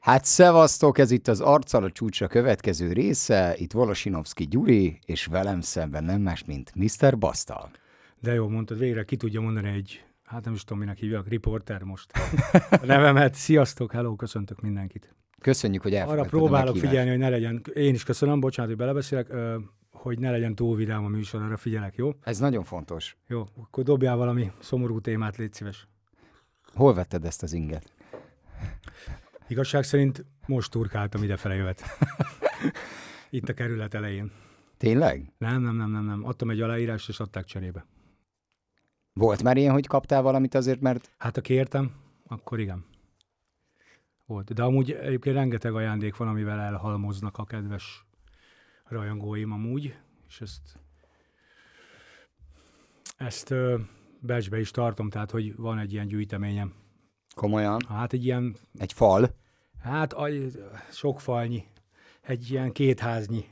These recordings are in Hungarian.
Hát szevasztok, ez itt az Arccal a csúcsra következő része, itt Volosinovski Gyuri, és velem szemben nem más, mint Mr. Basztal. De jó, mondtad, végre ki tudja mondani egy, hát nem is tudom, minek hívják, riporter most. A nevemet, sziasztok, hello, köszöntök mindenkit. Köszönjük, hogy elfogadtad Arra próbálok figyelni, hogy ne legyen, én is köszönöm, bocsánat, hogy belebeszélek, hogy ne legyen túl vidám a műsor, arra figyelek, jó? Ez nagyon fontos. Jó, akkor dobjál valami szomorú témát, légy szíves. Hol vetted ezt az inget? Igazság szerint most turkáltam idefele jövet. Itt a kerület elején. Tényleg? Nem, nem, nem, nem, nem. Adtam egy aláírást, és adták cserébe. Volt már ilyen, hogy kaptál valamit azért, mert Hát ha kértem, akkor igen. Volt. De amúgy egyébként rengeteg ajándék van, amivel elhalmoznak a kedves rajongóim amúgy, és ezt ezt ö, becsbe is tartom, tehát hogy van egy ilyen gyűjteményem. komolyan Hát egy ilyen, egy fal. Hát sok falnyi, egy ilyen kétháznyi.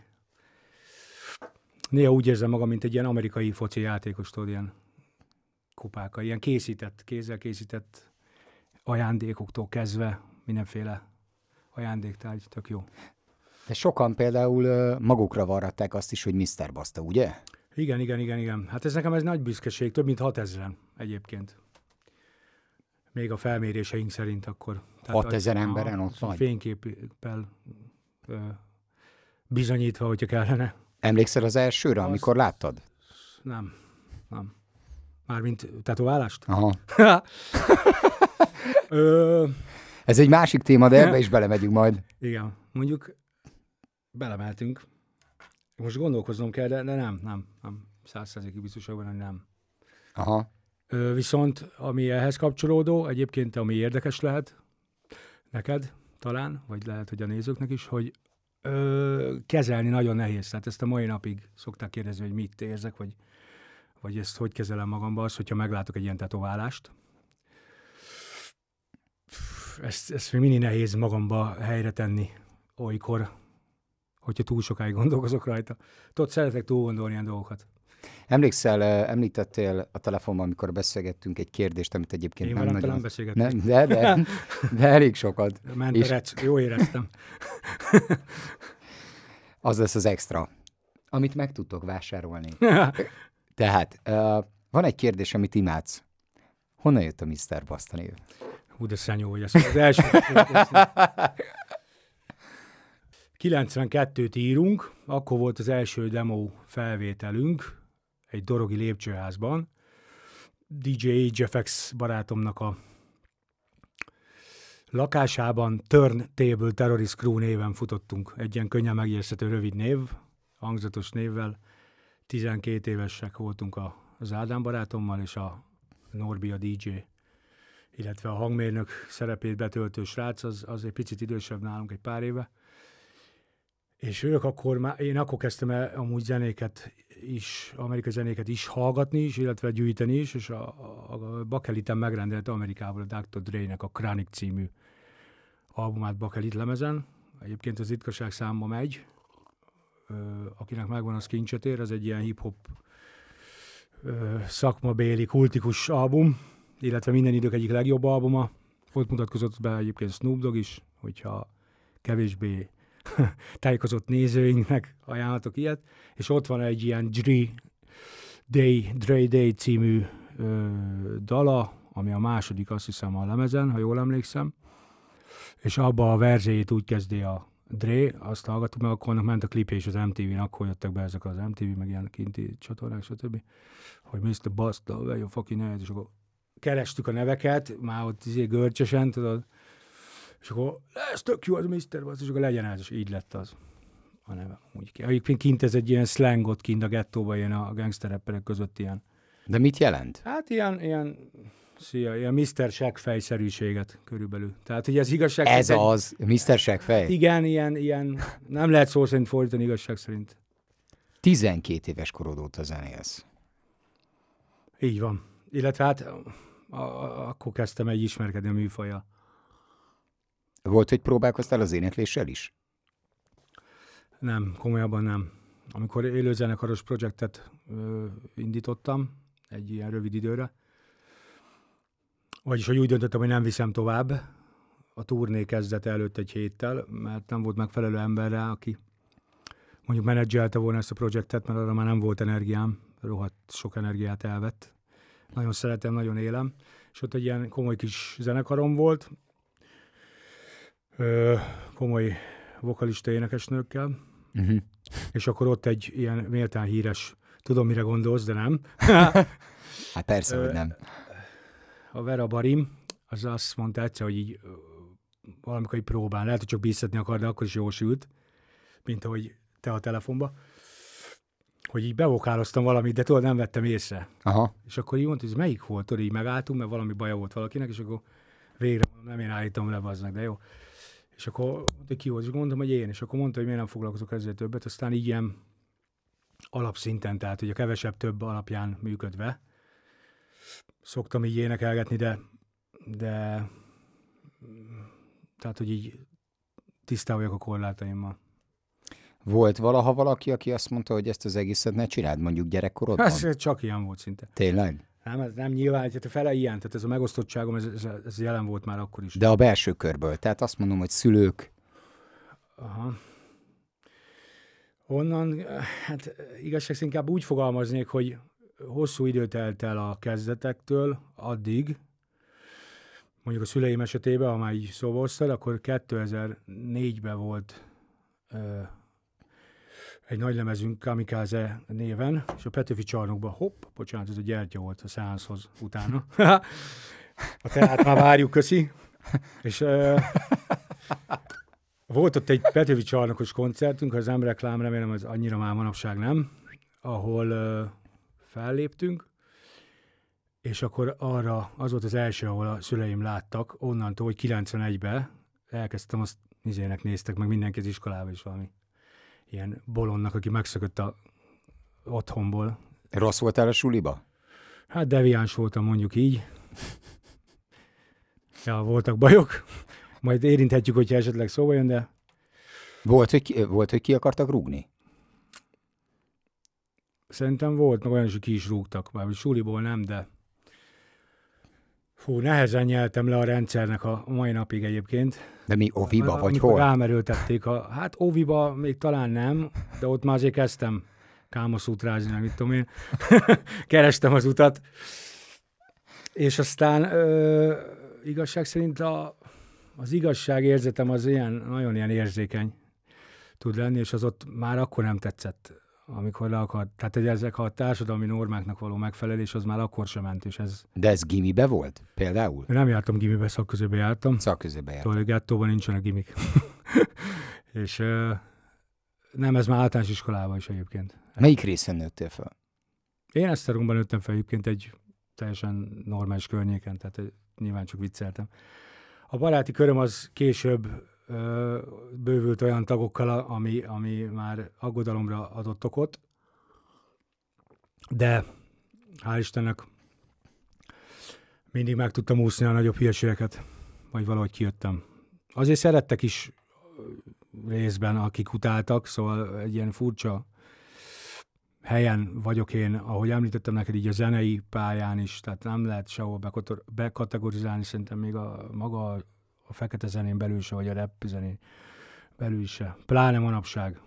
Néha úgy érzem magam, mint egy ilyen amerikai foci játékos, tudod, ilyen kupáka, ilyen készített, kézzel készített ajándékoktól kezdve mindenféle ajándéktárgy, tök jó. De sokan például magukra varratták azt is, hogy Mr. Baszta, ugye? Igen, igen, igen, igen. Hát ez nekem ez nagy büszkeség, több mint 6000 egyébként. Még a felméréseink szerint akkor. 6000 a- emberen ott vagy? Fényképpel ö, bizonyítva, hogyha kellene. Emlékszel az elsőre, Az- amikor láttad? Nem, nem. Mármint tetoválást? Aha. Ö, Ez egy másik téma, de ebbe is belemegyünk majd. igen, mondjuk belemeltünk. Most gondolkoznom kell, de, de nem, nem, nem. Százszerzékig biztos hogy nem. Aha. Viszont ami ehhez kapcsolódó, egyébként ami érdekes lehet neked talán, vagy lehet, hogy a nézőknek is, hogy ö, kezelni nagyon nehéz. Tehát ezt a mai napig szokták kérdezni, hogy mit érzek, vagy, vagy ezt hogy kezelem magamba, az, hogyha meglátok egy ilyen tetoválást. Ezt, ezt még mindig nehéz magamba helyre tenni olykor, hogyha túl sokáig gondolkozok rajta. Tudod, szeretek túl gondolni ilyen dolgokat. Emlékszel, említettél a telefonban, amikor beszélgettünk egy kérdést, amit egyébként Én nem nagyon... Nem, de, de, de elég sokat. Ment És- a rec, jó éreztem. Az lesz az extra, amit meg tudtok vásárolni. Tehát, uh, van egy kérdés, amit imádsz. Honnan jött a Mr. Basta név? Hú, de szenyó, hogy ezt az első. 92-t írunk, akkor volt az első demo felvételünk egy dorogi lépcsőházban. DJ HFX barátomnak a lakásában Turntable Terrorist Crew néven futottunk. Egy ilyen könnyen megjegyezhető rövid név, hangzatos névvel. 12 évesek voltunk a, az Ádám barátommal, és a Norbi a DJ illetve a hangmérnök szerepét betöltő srác, az, az egy picit idősebb nálunk, egy pár éve. És ők akkor már, én akkor kezdtem el amúgy zenéket is, amerikai zenéket is hallgatni is, illetve gyűjteni is, és a, a, a Bakeliten megrendelte Amerikából a Dr. Dre-nek a Chronic című albumát Bakelit lemezen. Egyébként az ritkaság számba megy, ö, akinek megvan az kincset az egy ilyen hip-hop szakmabéli, kultikus album, illetve minden idők egyik legjobb albuma. Ott mutatkozott be egyébként Snoop Dogg is, hogyha kevésbé tájékozott nézőinknek ajánlatok ilyet. És ott van egy ilyen Dre Day, Dre Day című ö, dala, ami a második, azt hiszem, a lemezen, ha jól emlékszem. És abba a verzéjét úgy kezdi a Dre, azt hallgattuk meg, akkor annak ment a klipje és az MTV-n, akkor jöttek be ezek az MTV, meg ilyen kinti csatornák, stb. Hogy Mr. Basta, where your fucking head, és akkor kerestük a neveket, már ott izé görcsösen, tudod, és akkor ez tök jó, az Mr. Basta, és akkor legyen ez, és így lett az a neve. Úgy ki. Egyébként kint ez egy ilyen slangot kint a gettóban, ilyen a gangster rapperek között ilyen. De mit jelent? Hát ilyen, ilyen, szia, ilyen Mr. Shack-fejszerűséget körülbelül. Tehát, hogy az igazság Ez szerint az, Mr. Segfej? Igen, ilyen, ilyen, nem lehet szó szerint fordítani igazság szerint. 12 éves korod óta zenélsz. Így van. Illetve hát a, a, akkor kezdtem egy ismerkedni a műfaja. Volt, hogy próbálkoztál az énekléssel is? Nem, komolyabban nem. Amikor élőzenekaros projektet ö, indítottam, egy ilyen rövid időre, vagyis hogy úgy döntöttem, hogy nem viszem tovább, a turné kezdete előtt egy héttel, mert nem volt megfelelő ember aki mondjuk menedzselte volna ezt a projektet, mert arra már nem volt energiám, rohadt sok energiát elvett. Nagyon szeretem, nagyon élem. És ott egy ilyen komoly kis zenekarom volt, ö, komoly vokalista énekesnőkkel, uh-huh. és akkor ott egy ilyen méltán híres, tudom mire gondolsz, de nem. hát persze, hogy nem. A Vera Barim, az azt mondta egyszer, hogy így valamikor így próbál, lehet, hogy csak bíztatni akar, de akkor is jól sült, mint ahogy te a telefonba, hogy így bevokáloztam valamit, de tudod, nem vettem észre. Aha. És akkor így mondta, hogy melyik volt, tudod, így megálltunk, mert valami baja volt valakinek, és akkor végre nem én állítom le, baznak, de jó. És akkor mondta, hogy ki volt, és mondtam, hogy én, és akkor mondta, hogy miért nem foglalkozok ezzel többet, aztán így ilyen alapszinten, tehát hogy a kevesebb több alapján működve. Szoktam így énekelgetni, de, de tehát, hogy így tisztában vagyok a korlátaimmal. Volt valaha valaki, aki azt mondta, hogy ezt az egészet ne csináld, mondjuk gyerekkorodban? Ez csak ilyen volt szinte. Tényleg? Nem, ez nem nyilván, tehát fele ilyen, tehát ez a megosztottságom, ez, ez, ez jelen volt már akkor is. De a belső körből, tehát azt mondom, hogy szülők. Aha. Onnan, hát igazság inkább úgy fogalmaznék, hogy hosszú időt telt el a kezdetektől addig, mondjuk a szüleim esetében, ha már így szóba hoztad, akkor 2004-ben volt ö, egy nagy lemezünk Kamikaze néven, és a Petőfi csarnokban, hopp, bocsánat, ez a gyertya volt a szánszhoz utána. a teát már várjuk, köszi. És ö, volt ott egy Petőfi csarnokos koncertünk, az nem reklám, remélem, az annyira már manapság nem, ahol ö, felléptünk, és akkor arra, az volt az első, ahol a szüleim láttak, onnantól, hogy 91-ben elkezdtem, azt izének néztek, meg mindenki az iskolában is valami ilyen bolonnak, aki megszökött a otthonból. Rossz voltál a suliba? Hát deviáns voltam, mondjuk így. Ja, voltak bajok. Majd érinthetjük, hogyha esetleg szóba jön, de... Volt, hogy ki, volt, hogy ki akartak rúgni? Szerintem volt, meg olyan is, hogy ki is rúgtak. Már suliból nem, de Fú, nehezen nyeltem le a rendszernek a mai napig egyébként. De mi, Oviba, vagy Amikor hol? rámerőltették a, hát Oviba még talán nem, de ott már azért kezdtem kámoszútrázni, nem mit tudom én. Kerestem az utat. És aztán ö, igazság szerint a, az igazság érzetem az ilyen, nagyon ilyen érzékeny tud lenni, és az ott már akkor nem tetszett amikor le akart, tehát hogy ezek a társadalmi normáknak való megfelelés, az már akkor sem ment, és ez... De ez gimibe volt például? Én nem jártam gimibe, szakközébe jártam. Szakközébe jártam. Tudod, gettóban nincsenek gimik. és nem, ez már általános iskolában is egyébként. Melyik részen nőttél fel? Én Esztergomban nőttem fel egyébként egy teljesen normális környéken, tehát nyilván csak vicceltem. A baráti köröm az később bővült olyan tagokkal, ami, ami már aggodalomra adott okot, de hál' Istennek mindig meg tudtam úszni a nagyobb hülyeségeket, vagy valahogy kijöttem. Azért szerettek is részben, akik utáltak, szóval egy ilyen furcsa helyen vagyok én, ahogy említettem neked így a zenei pályán is, tehát nem lehet sehol bekategorizálni, szerintem még a maga a fekete zenén belül se, vagy a rap zenén belül se. Pláne manapság.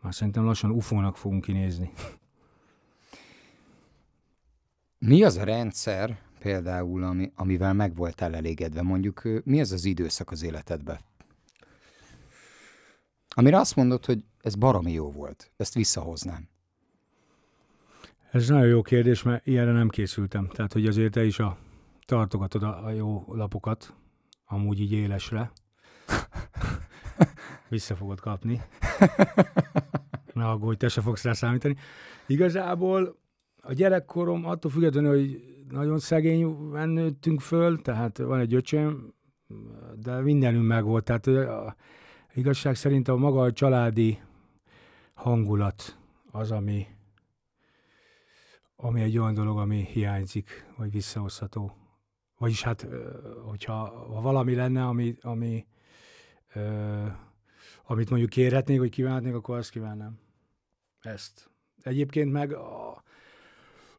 Már szerintem lassan ufónak fogunk kinézni. Mi az a rendszer, például, ami, amivel meg voltál elégedve? Mondjuk, mi az az időszak az életedben? Amire azt mondod, hogy ez baromi jó volt, ezt visszahoznám. Ez nagyon jó kérdés, mert ilyenre nem készültem. Tehát, hogy azért te is a tartogatod a, a jó lapokat, amúgy így élesre. Vissza fogod kapni. Ne aggódj, te se fogsz rá számítani. Igazából a gyerekkorom attól függetlenül, hogy nagyon szegény nőttünk föl, tehát van egy öcsém, de mindenünk meg volt. Tehát a igazság szerint a maga a családi hangulat az, ami, ami egy olyan dolog, ami hiányzik, vagy visszahozható vagyis hát, hogyha ha valami lenne, ami, ami, ö, amit mondjuk kérhetnék, hogy kívánhatnék, akkor azt kívánnám. Ezt. Egyébként meg a,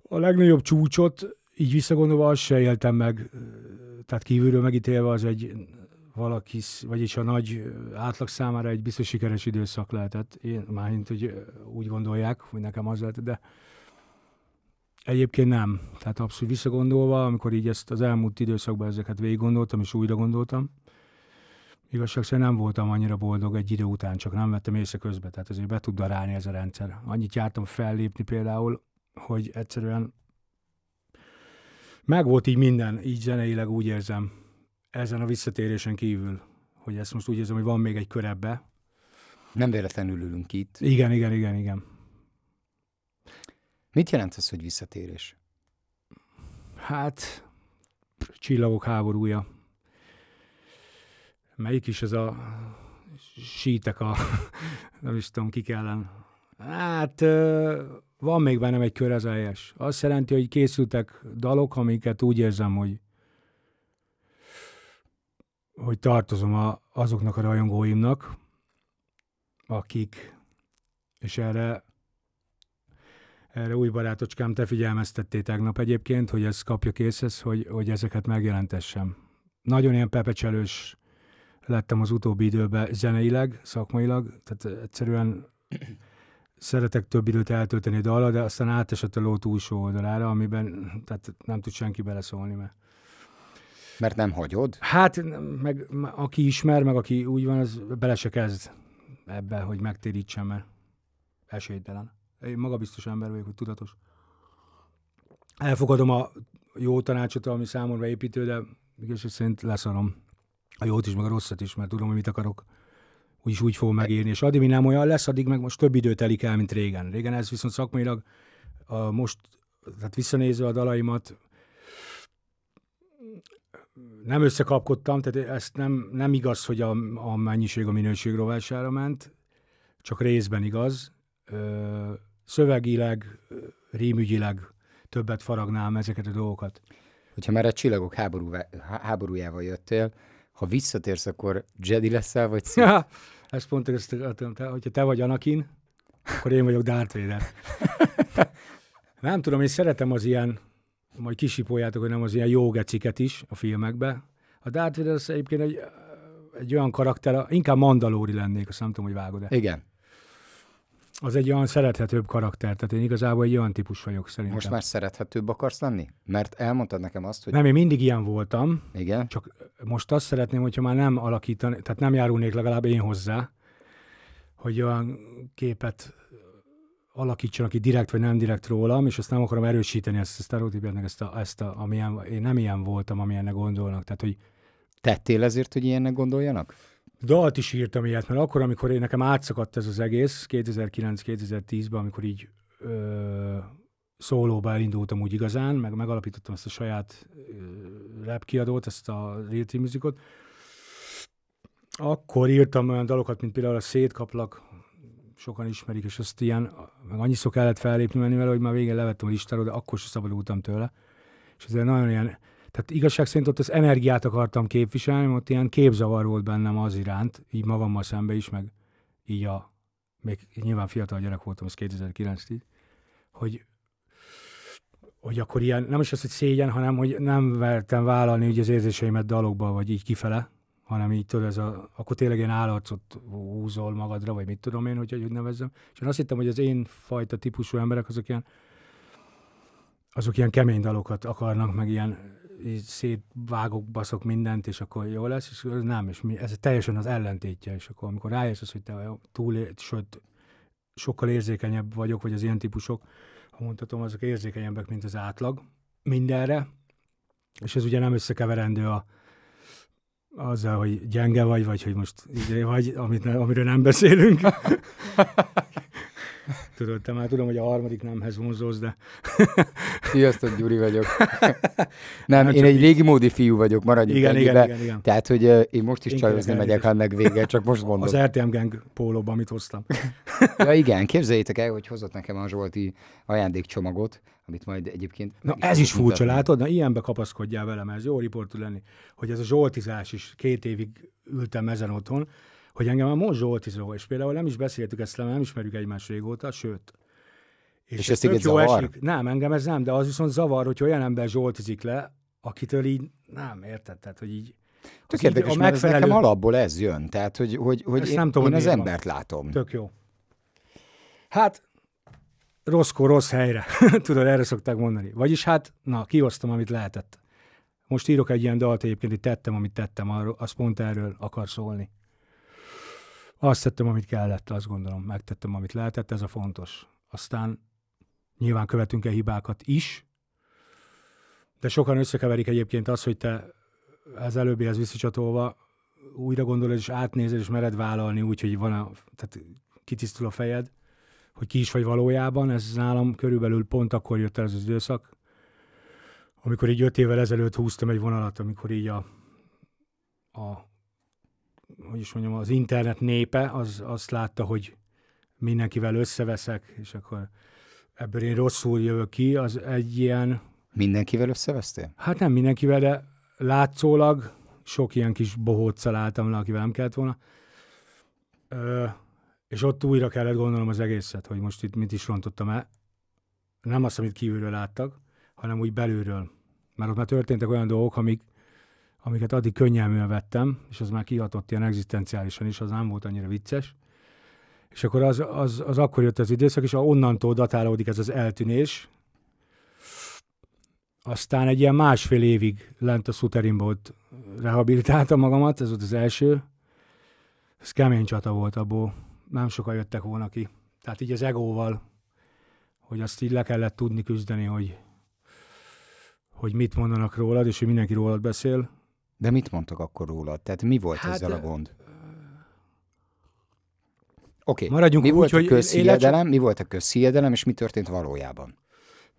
a legnagyobb csúcsot így visszagondolva azt se éltem meg, tehát kívülről megítélve az egy valaki, vagyis a nagy átlag számára egy biztos sikeres időszak lehetett. Én már hogy úgy gondolják, hogy nekem az lett, de egyébként nem. Tehát abszolút visszagondolva, amikor így ezt az elmúlt időszakban ezeket végig gondoltam, és újra gondoltam, igazság szerint nem voltam annyira boldog egy idő után, csak nem vettem észre közben, tehát azért be tud darálni ez a rendszer. Annyit jártam fellépni például, hogy egyszerűen meg volt így minden, így zeneileg úgy érzem, ezen a visszatérésen kívül, hogy ezt most úgy érzem, hogy van még egy körebbe. Nem véletlenül ülünk itt. Igen, igen, igen, igen. Mit jelent ez, hogy visszatérés? Hát, csillagok háborúja. Melyik is ez a sítek a, nem is tudom, kik ellen. Hát, van még bennem egy kör, ez a helyes. Azt jelenti, hogy készültek dalok, amiket úgy érzem, hogy hogy tartozom a, azoknak a rajongóimnak, akik, és erre, erre új barátocskám, te figyelmeztettél tegnap egyébként, hogy ez kapja készhez, hogy, hogy ezeket megjelentessem. Nagyon ilyen pepecselős lettem az utóbbi időben zeneileg, szakmailag, tehát egyszerűen szeretek több időt eltölteni dallal, de aztán átesett a ló túlsó oldalára, amiben tehát nem tud senki beleszólni, mert mert nem hagyod? Hát, meg aki ismer, meg aki úgy van, az bele se kezd ebbe, hogy megtérítsen, mert esélytelen. Én magabiztos ember vagyok, hogy tudatos. Elfogadom a jó tanácsot, ami számomra építő, de igazság szerint leszarom a jót is, meg a rosszat is, mert tudom, hogy mit akarok. Úgyis úgy fogom megírni. És addig, mi nem olyan lesz, addig meg most több idő telik el, mint régen. Régen ez viszont szakmailag a most, tehát visszanézve a dalaimat, nem összekapkodtam, tehát ezt nem, nem igaz, hogy a, a mennyiség a minőség rovására ment, csak részben igaz. Ö, szövegileg, rímügyileg többet faragnám ezeket a dolgokat. Hogyha már a csillagok háború, háborújával jöttél, ha visszatérsz, akkor Jedi leszel, vagy Sith? Ja, ezt pont ezt akartam, te, hogyha te vagy Anakin, akkor én vagyok Darth Vader. nem tudom, én szeretem az ilyen majd kisipoljátok, hogy nem az ilyen jó geciket is a filmekbe. A Darth Vader az egyébként egy, egy olyan karakter, inkább Mandalóri lennék, azt nem tudom, hogy vágod -e. Igen. Az egy olyan szerethetőbb karakter, tehát én igazából egy olyan típus vagyok szerintem. Most már szerethetőbb akarsz lenni? Mert elmondtad nekem azt, hogy... Nem, én mindig ilyen voltam. Igen. Csak most azt szeretném, hogyha már nem alakítani, tehát nem járulnék legalább én hozzá, hogy olyan képet alakítsanak ki direkt vagy nem direkt rólam, és azt nem akarom erősíteni ezt a sztereotípiát, ezt a, ezt a, amilyen, én nem ilyen voltam, amilyennek gondolnak. Tehát, hogy Tettél ezért, hogy ilyennek gondoljanak? Dalt is írtam ilyet, mert akkor, amikor én nekem átszakadt ez az egész, 2009-2010-ben, amikor így ö, szólóba elindultam úgy igazán, meg megalapítottam ezt a saját ö, rap kiadót, ezt a Real Team Musicot, akkor írtam olyan dalokat, mint például a Szétkaplak, sokan ismerik, és azt ilyen, meg annyiszor kellett fellépni menni vele, hogy már végén levettem a listáról, de akkor sem szabadultam tőle. És ezért nagyon ilyen, tehát igazság szerint ott az energiát akartam képviselni, ott ilyen képzavar volt bennem az iránt, így magammal szembe is, meg így a, még nyilván fiatal gyerek voltam, az 2009-ig, hogy hogy akkor ilyen, nem is az, hogy szégyen, hanem hogy nem vertem vállalni ugye az érzéseimet dalokba, vagy így kifele, hanem így tudod, ez a, akkor tényleg ilyen állarcot húzol magadra, vagy mit tudom én, hogy hogy nevezzem. És én azt hittem, hogy az én fajta típusú emberek azok ilyen, azok ilyen kemény dalokat akarnak, meg ilyen szétvágok, baszok mindent, és akkor jó lesz, és nem, és mi, ez teljesen az ellentétje, és akkor amikor rájössz az, hogy te túl, sőt, sokkal érzékenyebb vagyok, vagy az ilyen típusok, ha mondhatom, azok érzékenyebbek, mint az átlag mindenre, és ez ugye nem összekeverendő a, azzal, hogy gyenge vagy, vagy hogy most izé vagy, amit ne, amiről nem beszélünk. Tudod, te már tudom, hogy a harmadik nemhez vonzóz, de... Sziasztok, Gyuri vagyok. nem, hát én egy régi módi fiú vagyok, maradjunk igen, igen, igen, igen, Tehát, hogy uh, én most is én csajozni megyek, ha meg vége, csak most mondom. Az RTM Gang pólóban, amit hoztam. ja igen, képzeljétek el, hogy hozott nekem a Zsolti ajándékcsomagot, amit majd egyébként... Na ez is furcsa, mutatni. látod? Na ilyenbe kapaszkodjál velem, ez jó riportú lenni, hogy ez a zsoltizás is, két évig ültem ezen otthon, hogy engem a most zsoltizó, és például nem is beszéltük ezt le, nem ismerjük egymást régóta, sőt, És, ez ez téged zavar? esik. Nem, engem ez nem, de az viszont zavar, hogy olyan ember zsoltizik le, akitől így, nem, érted? Tehát, hogy így Tök az így érdekes, mert ez nekem alapból ez jön. Tehát, hogy, hogy, hogy Ezt én, nem tudom, én az miért van. embert látom. Tök jó. Hát, rosszkor rossz helyre. Tudod, erre szokták mondani. Vagyis hát, na, kihoztam, amit lehetett. Most írok egy ilyen dalt, egyébként hogy tettem, amit tettem, arról, az pont erről akar szólni. Azt tettem, amit kellett, azt gondolom, megtettem, amit lehetett, ez a fontos. Aztán nyilván követünk-e hibákat is, de sokan összekeverik egyébként az, hogy te az előbbihez visszacsatolva újra gondolod, és átnézed, és mered vállalni úgy, hogy van a, tehát kitisztul a fejed, hogy ki is vagy valójában. Ez nálam körülbelül pont akkor jött el ez az időszak, amikor így öt évvel ezelőtt húztam egy vonalat, amikor így a, a hogy is mondjam, az internet népe az, azt látta, hogy mindenkivel összeveszek, és akkor ebből én rosszul jövök ki, az egy ilyen, Mindenkivel összevesztél? hát nem mindenkivel, de látszólag sok ilyen kis bohóccal álltam le, akivel nem kellett volna. Ö, és ott újra kellett gondolnom az egészet, hogy most itt mit is rontottam el. Nem azt, amit kívülről láttak, hanem úgy belülről. Mert ott már történtek olyan dolgok, amik, amiket addig könnyelműen vettem, és az már kihatott ilyen egzisztenciálisan is, az nem volt annyira vicces. És akkor az, az, az akkor jött az időszak, és onnantól datálódik ez az eltűnés. Aztán egy ilyen másfél évig lent a szuterinba ott rehabilitáltam magamat, ez volt az első. Ez kemény csata volt abból, nem sokan jöttek volna ki. Tehát így az egóval, hogy azt így le kellett tudni küzdeni, hogy, hogy mit mondanak rólad, és hogy mindenki rólad beszél. De mit mondtak akkor rólad? Tehát mi volt Hát, ezzel a gond? Oké, Maradjunk mi úgy, volt a hogy közhiedelem, mi volt a közhiedelem, és mi történt valójában?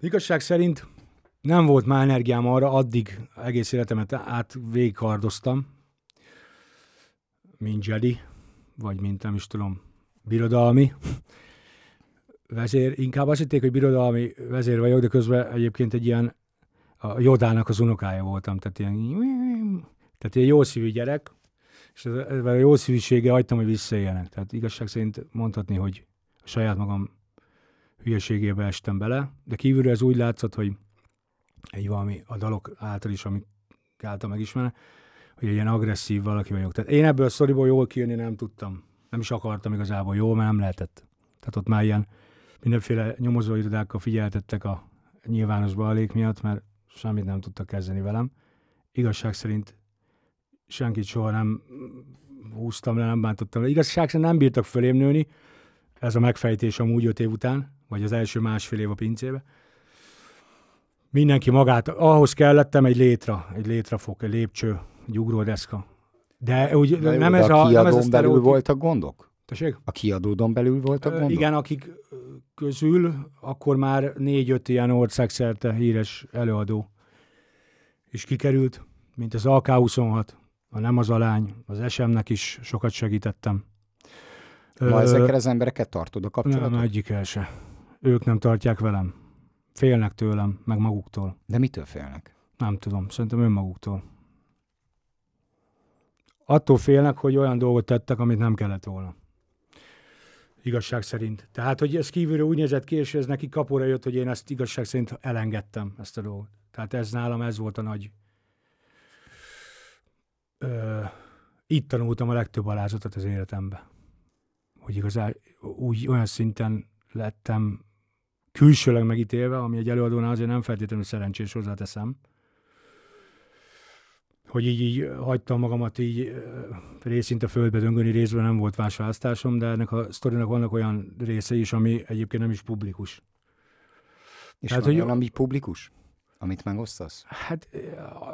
Igazság szerint nem volt már energiám arra, addig egész életemet át végighardoztam, mint Jedi, vagy mint nem is tudom, birodalmi vezér. Inkább azt hitték, hogy birodalmi vezér vagyok, de közben egyébként egy ilyen a Jodának az unokája voltam, tehát ilyen, tehát ilyen jószívű gyerek, és ez- ezzel a jószívűséggel hagytam, hogy visszaéljenek. Tehát igazság szerint mondhatni, hogy a saját magam hülyeségébe estem bele, de kívülről ez úgy látszott, hogy egy valami a dalok által is, amik által megismerni, hogy egy ilyen agresszív valaki vagyok. Tehát én ebből a sztoriból jól kijönni nem tudtam. Nem is akartam igazából jól, mert nem lehetett. Tehát ott már ilyen mindenféle nyomozóirodákkal figyeltettek a nyilvános balék miatt, mert semmit nem tudtak kezdeni velem. Igazság szerint senkit soha nem húztam le, nem bántottam le. Igazság szerint nem bírtak fölém nőni, ez a megfejtés amúgy öt év után, vagy az első másfél év a pincébe. Mindenki magát, ahhoz kellettem egy létra, egy létrafok, egy lépcső, egy ugródeszka. De úgy jó, nem, de ez a a, nem ez a belül voltak gondok? Tessék? A kiadódon belül voltak gondok? Igen, akik közül akkor már négy-öt ilyen országszerte híres előadó is kikerült, mint az AK-26, a Nem az alány, az SM-nek is sokat segítettem. Ma Ö, ezekkel az embereket tartod a kapcsolatot? Nem, egyikkel se. Ők nem tartják velem. Félnek tőlem, meg maguktól. De mitől félnek? Nem tudom, szerintem önmaguktól. Attól félnek, hogy olyan dolgot tettek, amit nem kellett volna. Igazság szerint. Tehát, hogy ez kívülről úgy nézett ki, és ez neki kapóra jött, hogy én ezt igazság szerint elengedtem, ezt a dolgot. Tehát ez nálam, ez volt a nagy... Ö, itt tanultam a legtöbb alázatot az életembe. Hogy igazán úgy olyan szinten lettem külsőleg megítélve, ami egy előadónál azért nem feltétlenül szerencsés, hozzáteszem, hogy így, így hagytam magamat így részint a földbe döngölni, részben nem volt más választásom, de ennek a sztorinak vannak olyan részei is, ami egyébként nem is publikus. És Hát, van hogy- olyan, ami publikus? Amit megosztasz? Hát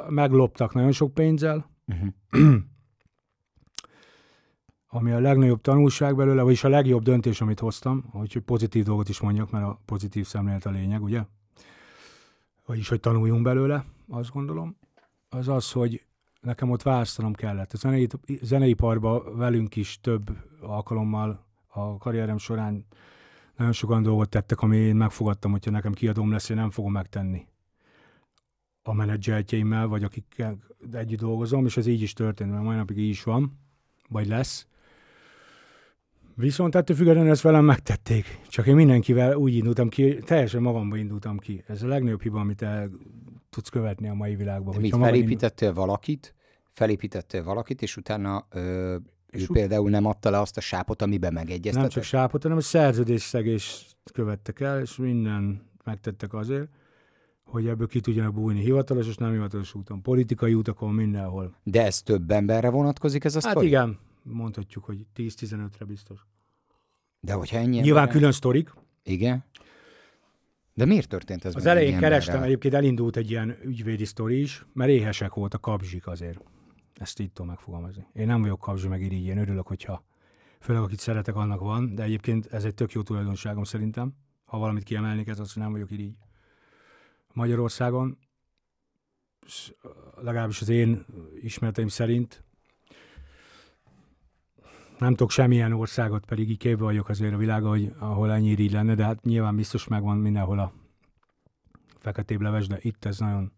megloptak nagyon sok pénzzel, Uh-huh. ami a legnagyobb tanulság belőle, vagyis a legjobb döntés, amit hoztam, hogy pozitív dolgot is mondjak, mert a pozitív szemlélet a lényeg, ugye? Vagyis, hogy tanuljunk belőle, azt gondolom, az az, hogy nekem ott választanom kellett. A zenei, zeneiparban velünk is több alkalommal a karrierem során nagyon sokan dolgot tettek, ami én megfogadtam, hogyha nekem kiadóm lesz, én nem fogom megtenni a menedzseltjeimmel, vagy akikkel együtt dolgozom, és ez így is történt, mert mai napig így is van, vagy lesz. Viszont ettől függetlenül ezt velem megtették. Csak én mindenkivel úgy indultam ki, teljesen magamba indultam ki. Ez a legnagyobb hiba, amit el tudsz követni a mai világban. De mit, felépítettél indul... valakit, felépítettél valakit, és utána ö, és ő ut- például nem adta le azt a sápot, amiben megegyeztetek? Nem csak sápot, hanem a szerződésszegést követtek el, és minden megtettek azért, hogy ebből ki tudjanak bújni hivatalos és nem hivatalos úton, politikai utakon, mindenhol. De ez több emberre vonatkozik ez a Hát sztori? igen, mondhatjuk, hogy 10-15-re biztos. De hogyha ennyi Nyilván emberre- külön sztorik. Igen. De miért történt ez Az elején kerestem, emberrel? egyébként elindult egy ilyen ügyvédi sztori is, mert éhesek volt a kapzsik azért. Ezt így tudom megfogalmazni. Én nem vagyok kapzsi meg irigy, én örülök, hogyha főleg akit szeretek, annak van, de egyébként ez egy tök jó tulajdonságom szerintem. Ha valamit kiemelnék, ez az, hogy nem vagyok irigy. Magyarországon, legalábbis az én ismereteim szerint, nem tudok semmilyen országot, pedig így képbe vagyok azért a világon, hogy ahol ennyi irigy lenne, de hát nyilván biztos megvan mindenhol a feketébb leves, de itt ez nagyon,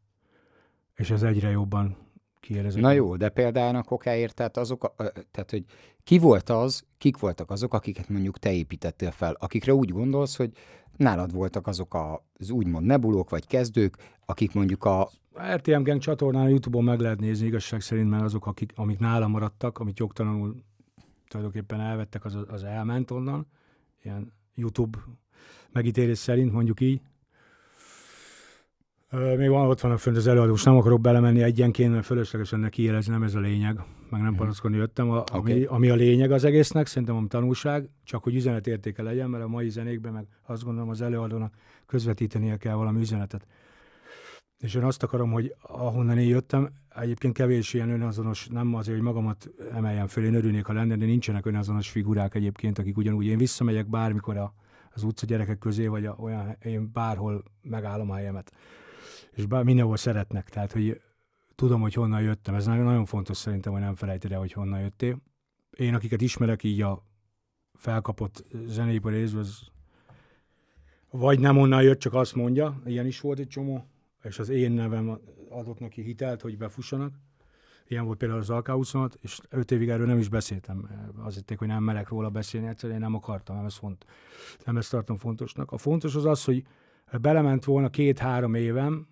és ez egyre jobban kiérezik. Na jó, de példának okáért, tehát azok, a, tehát hogy ki volt az, kik voltak azok, akiket mondjuk te építettél fel, akikre úgy gondolsz, hogy nálad voltak azok a, az úgymond nebulók vagy kezdők, akik mondjuk a, A RTM Gang csatornán a Youtube-on meg lehet nézni igazság szerint, mert azok, akik, amik nálam maradtak, amit jogtalanul tulajdonképpen elvettek, az, az elment onnan. Ilyen YouTube megítélés szerint, mondjuk így. Még van, ott vannak fönt az előadós, nem akarok belemenni egyenként, mert fölöslegesen neki élezni, nem ez a lényeg, meg nem panaszkodni jöttem. A, ami, Oké. ami, a lényeg az egésznek, szerintem ami tanulság, csak hogy üzenetértéke legyen, mert a mai zenékben meg azt gondolom az előadónak közvetítenie kell valami üzenetet. És én azt akarom, hogy ahonnan én jöttem, egyébként kevés ilyen önazonos, nem azért, hogy magamat emeljem föl, én örülnék, ha lenne, de nincsenek önazonos figurák egyébként, akik ugyanúgy, én visszamegyek bármikor a, az utca gyerekek közé, vagy a, olyan, én bárhol megállom a helyemet. És bár, mindenhol szeretnek, tehát, hogy tudom, hogy honnan jöttem. Ez nagyon, fontos szerintem, hogy nem felejted el, hogy honnan jöttél. Én, akiket ismerek így a felkapott zeneipari részből, az vagy nem onnan jött, csak azt mondja, ilyen is volt egy csomó, és az én nevem adott neki hitelt, hogy befussanak. Ilyen volt például az AK-26, és öt évig erről nem is beszéltem. Azt hitték, hogy nem merek róla beszélni, egyszerűen nem akartam, nem, ez font, nem ezt tartom fontosnak. A fontos az az, hogy belement volna két-három évem,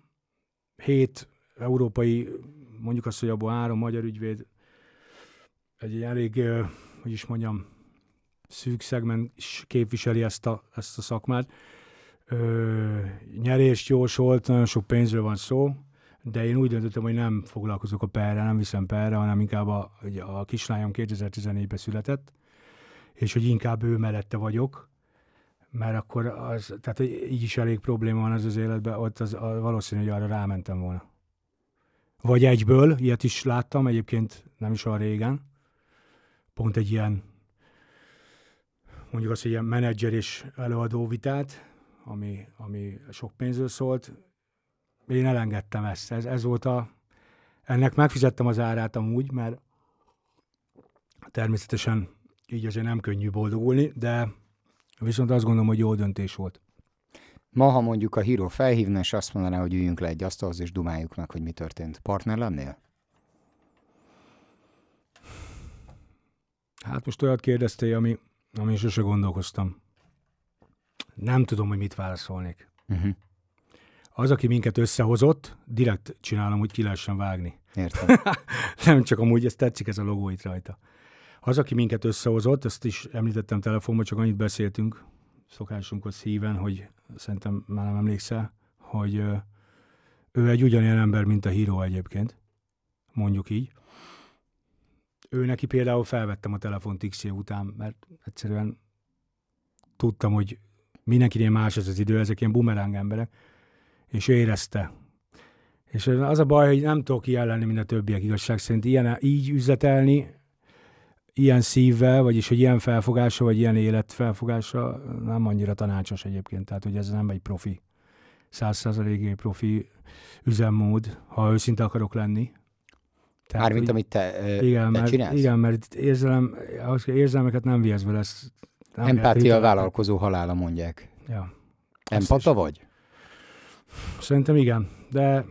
hét európai, mondjuk azt, hogy abból három magyar ügyvéd, egy elég, hogy is mondjam, szűk szegment is képviseli ezt a, ezt a szakmát. Ö, nyerést jósolt, nagyon sok pénzről van szó, de én úgy döntöttem, hogy nem foglalkozok a perre, nem viszem perre, hanem inkább a, a kislányom 2014-ben született, és hogy inkább ő mellette vagyok, mert akkor az, tehát így is elég probléma van az az életben, ott az, a, valószínű, hogy arra rámentem volna. Vagy egyből, ilyet is láttam, egyébként nem is olyan régen, pont egy ilyen, mondjuk azt, hogy ilyen menedzser és előadó vitát, ami, ami sok pénzről szólt. Én elengedtem ezt. Ez, ez volt a... Ennek megfizettem az árát amúgy, mert természetesen így azért nem könnyű boldogulni, de viszont azt gondolom, hogy jó döntés volt. ma, ha mondjuk a híró felhívna, és azt mondaná, hogy üljünk le egy asztalhoz, és dumáljuk meg, hogy mi történt. Partner lennél? Hát most olyat kérdeztél, ami, ami sose gondolkoztam. Nem tudom, hogy mit válaszolnék. Uh-huh. Az, aki minket összehozott, direkt csinálom, hogy ki lehessen vágni. Értem. Nem csak amúgy, ez tetszik ez a logó itt rajta. Az, aki minket összehozott, ezt is említettem telefonban, csak annyit beszéltünk, szokásunkhoz híven, hogy szerintem már nem emlékszel, hogy ő egy ugyanilyen ember, mint a híró egyébként, mondjuk így. Ő neki például felvettem a telefont x után, mert egyszerűen tudtam, hogy mindenkinél más ez az idő, ezek ilyen bumeráng emberek, és érezte. És az a baj, hogy nem tudok ilyen lenni, mint a többiek igazság szerint. Ilyen, így üzletelni, ilyen szívvel, vagyis hogy ilyen felfogása, vagy ilyen életfelfogása nem annyira tanácsos egyébként. Tehát, hogy ez nem egy profi, százszázalékig profi üzemmód, ha őszinte akarok lenni. Tehát, Mármint, hogy- amit te, ö, igen, te mert, csinálsz? igen, mert érzelem, hogy érzelmeket nem vihez vele. ezt nem lehet Empátia hitelni. vállalkozó halála mondják. Ja. Empata vagy? Szerintem igen, de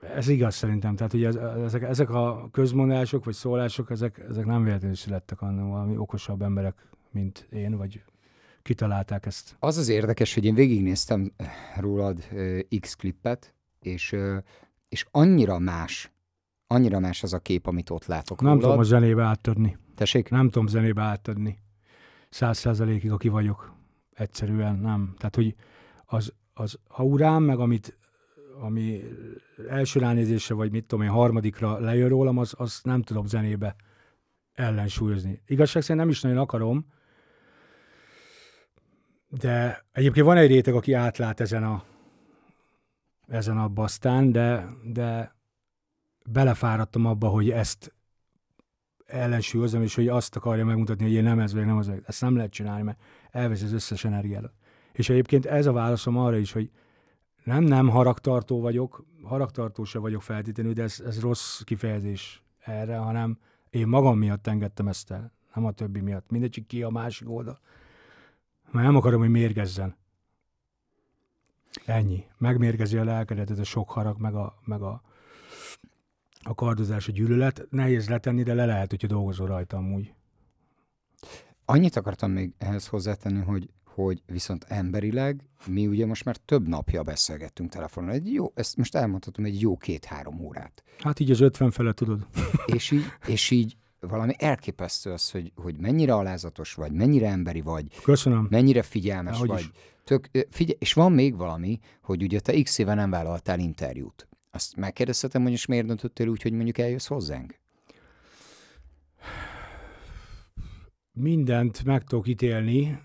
ez igaz szerintem. Tehát ugye ez, ezek, ezek a közmondások vagy szólások, ezek, ezek nem véletlenül születtek, hanem valami okosabb emberek mint én, vagy kitalálták ezt. Az az érdekes, hogy én végignéztem rólad uh, X klippet, és, uh, és annyira más, annyira más az a kép, amit ott látok Nem rólad. tudom a zenébe átadni. Tessék? Nem tudom zenébe átadni. Száz százalékig, aki vagyok. Egyszerűen nem. Tehát, hogy az, az aurám, meg amit ami első ránézésre, vagy mit tudom én, harmadikra lejön rólam, az, az nem tudom zenébe ellensúlyozni. Igazság szerint nem is nagyon akarom, de egyébként van egy réteg, aki átlát ezen a, ezen a basztán, de, de belefáradtam abba, hogy ezt ellensúlyozom, és hogy azt akarja megmutatni, hogy én nem ez vagyok, nem az vagyok. Ezt nem lehet csinálni, mert elvesz az összes energiát. És egyébként ez a válaszom arra is, hogy nem, nem haragtartó vagyok, haragtartó se vagyok feltétlenül, de ez, ez rossz kifejezés erre, hanem én magam miatt engedtem ezt el, nem a többi miatt. Mindegy, ki a másik oldal. Mert nem akarom, hogy mérgezzen. Ennyi. Megmérgezi a lelkedet ez a sok harag, meg a, meg a, a kardozás, a gyűlölet. Nehéz letenni, de le lehet, hogyha dolgozol rajta amúgy. Annyit akartam még ehhez hozzátenni, hogy hogy viszont emberileg mi ugye most már több napja beszélgettünk telefonon. Egy jó, ezt most elmondhatom, egy jó két-három órát. Hát így az ötven fele tudod. és így, és így valami elképesztő az, hogy, hogy mennyire alázatos vagy, mennyire emberi vagy. Köszönöm. Mennyire figyelmes Ahogy vagy. is. Tök, figyelj, és van még valami, hogy ugye te x éve nem vállaltál interjút. Azt megkérdezhetem, hogy is miért döntöttél úgy, hogy mondjuk eljössz hozzánk? Mindent meg tudok ítélni,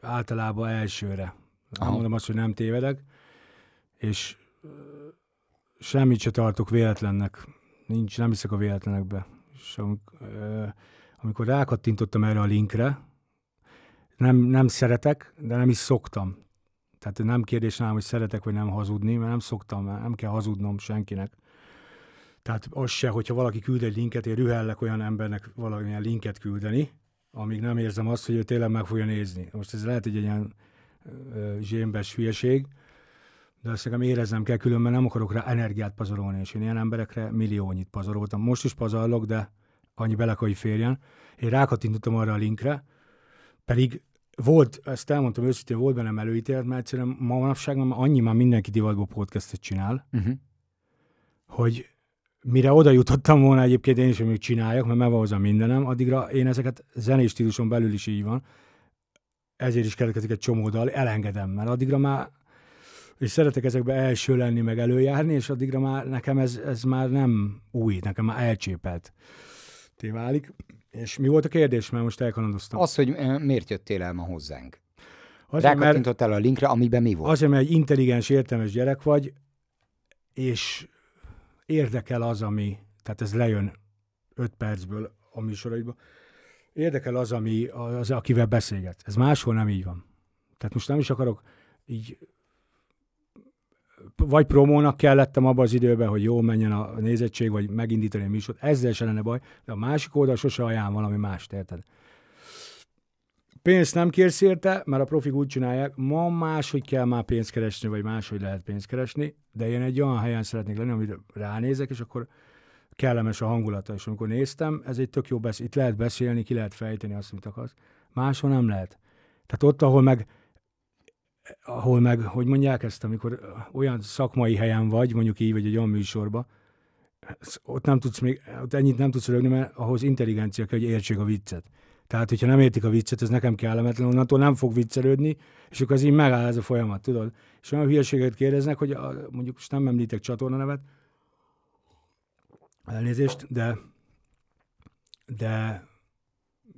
általában elsőre. Aha. Mondom azt, hogy nem tévedek, és semmit se tartok véletlennek. Nincs, nem hiszek a véletlenekbe. És amikor, amikor rákattintottam erre a linkre, nem, nem szeretek, de nem is szoktam. Tehát nem kérdés nálam, hogy szeretek vagy nem hazudni, mert nem szoktam, mert nem kell hazudnom senkinek. Tehát az se, hogyha valaki küld egy linket, én rühellek olyan embernek valamilyen linket küldeni, amíg nem érzem azt, hogy ő tényleg meg fogja nézni. Most ez lehet, egy ilyen zsémbes hülyeség, de azt nekem éreznem kell, különben nem akarok rá energiát pazarolni, és én ilyen emberekre milliónyit pazaroltam. Most is pazarlok, de annyi bele, hogy férjen. Én rákattintottam arra a linkre, pedig volt, ezt elmondtam őszintén, volt bennem előítélet, mert egyszerűen ma manapság annyi már mindenki divatból podcastet csinál, uh-huh. hogy mire oda jutottam volna egyébként én is, hogy még csináljak, mert megvan hozzá mindenem, addigra én ezeket zenés stíluson belül is így van, ezért is keletkezik egy csomó dal, elengedem, mert addigra már és szeretek ezekbe első lenni, meg előjárni, és addigra már nekem ez, ez már nem új, nekem már elcsépelt válik. És mi volt a kérdés, mert most elkalandoztam? Az, hogy miért jöttél el ma hozzánk. Azért, el a linkre, amiben mi volt? Azért, mert egy intelligens, értelmes gyerek vagy, és érdekel az, ami, tehát ez lejön öt percből a műsoraidba, érdekel az, ami, az, akivel beszélget. Ez máshol nem így van. Tehát most nem is akarok így vagy promónak kellettem abban az időben, hogy jó menjen a nézettség, vagy megindítani a műsort, ezzel se lenne baj, de a másik oldal sose ajánl valami más, érted? Pénzt nem kérsz érte, mert a profik úgy csinálják, ma máshogy kell már pénzt keresni, vagy máshogy lehet pénzt keresni, de én egy olyan helyen szeretnék lenni, amit ránézek, és akkor kellemes a hangulata. És amikor néztem, ez egy tök jó beszél, itt lehet beszélni, ki lehet fejteni azt, amit akarsz. Máshol nem lehet. Tehát ott, ahol meg, ahol meg, hogy mondják ezt, amikor olyan szakmai helyen vagy, mondjuk így, vagy egy olyan műsorba, ott nem tudsz még, ott ennyit nem tudsz rögni, mert ahhoz intelligencia kell, hogy értsék a viccet. Tehát, hogyha nem értik a viccet, ez nekem kellemetlen, onnantól nem fog viccelődni, és akkor az így megáll ez a folyamat, tudod? És olyan hülyeséget kérdeznek, hogy a, mondjuk most nem említek csatornanevet, elnézést, de de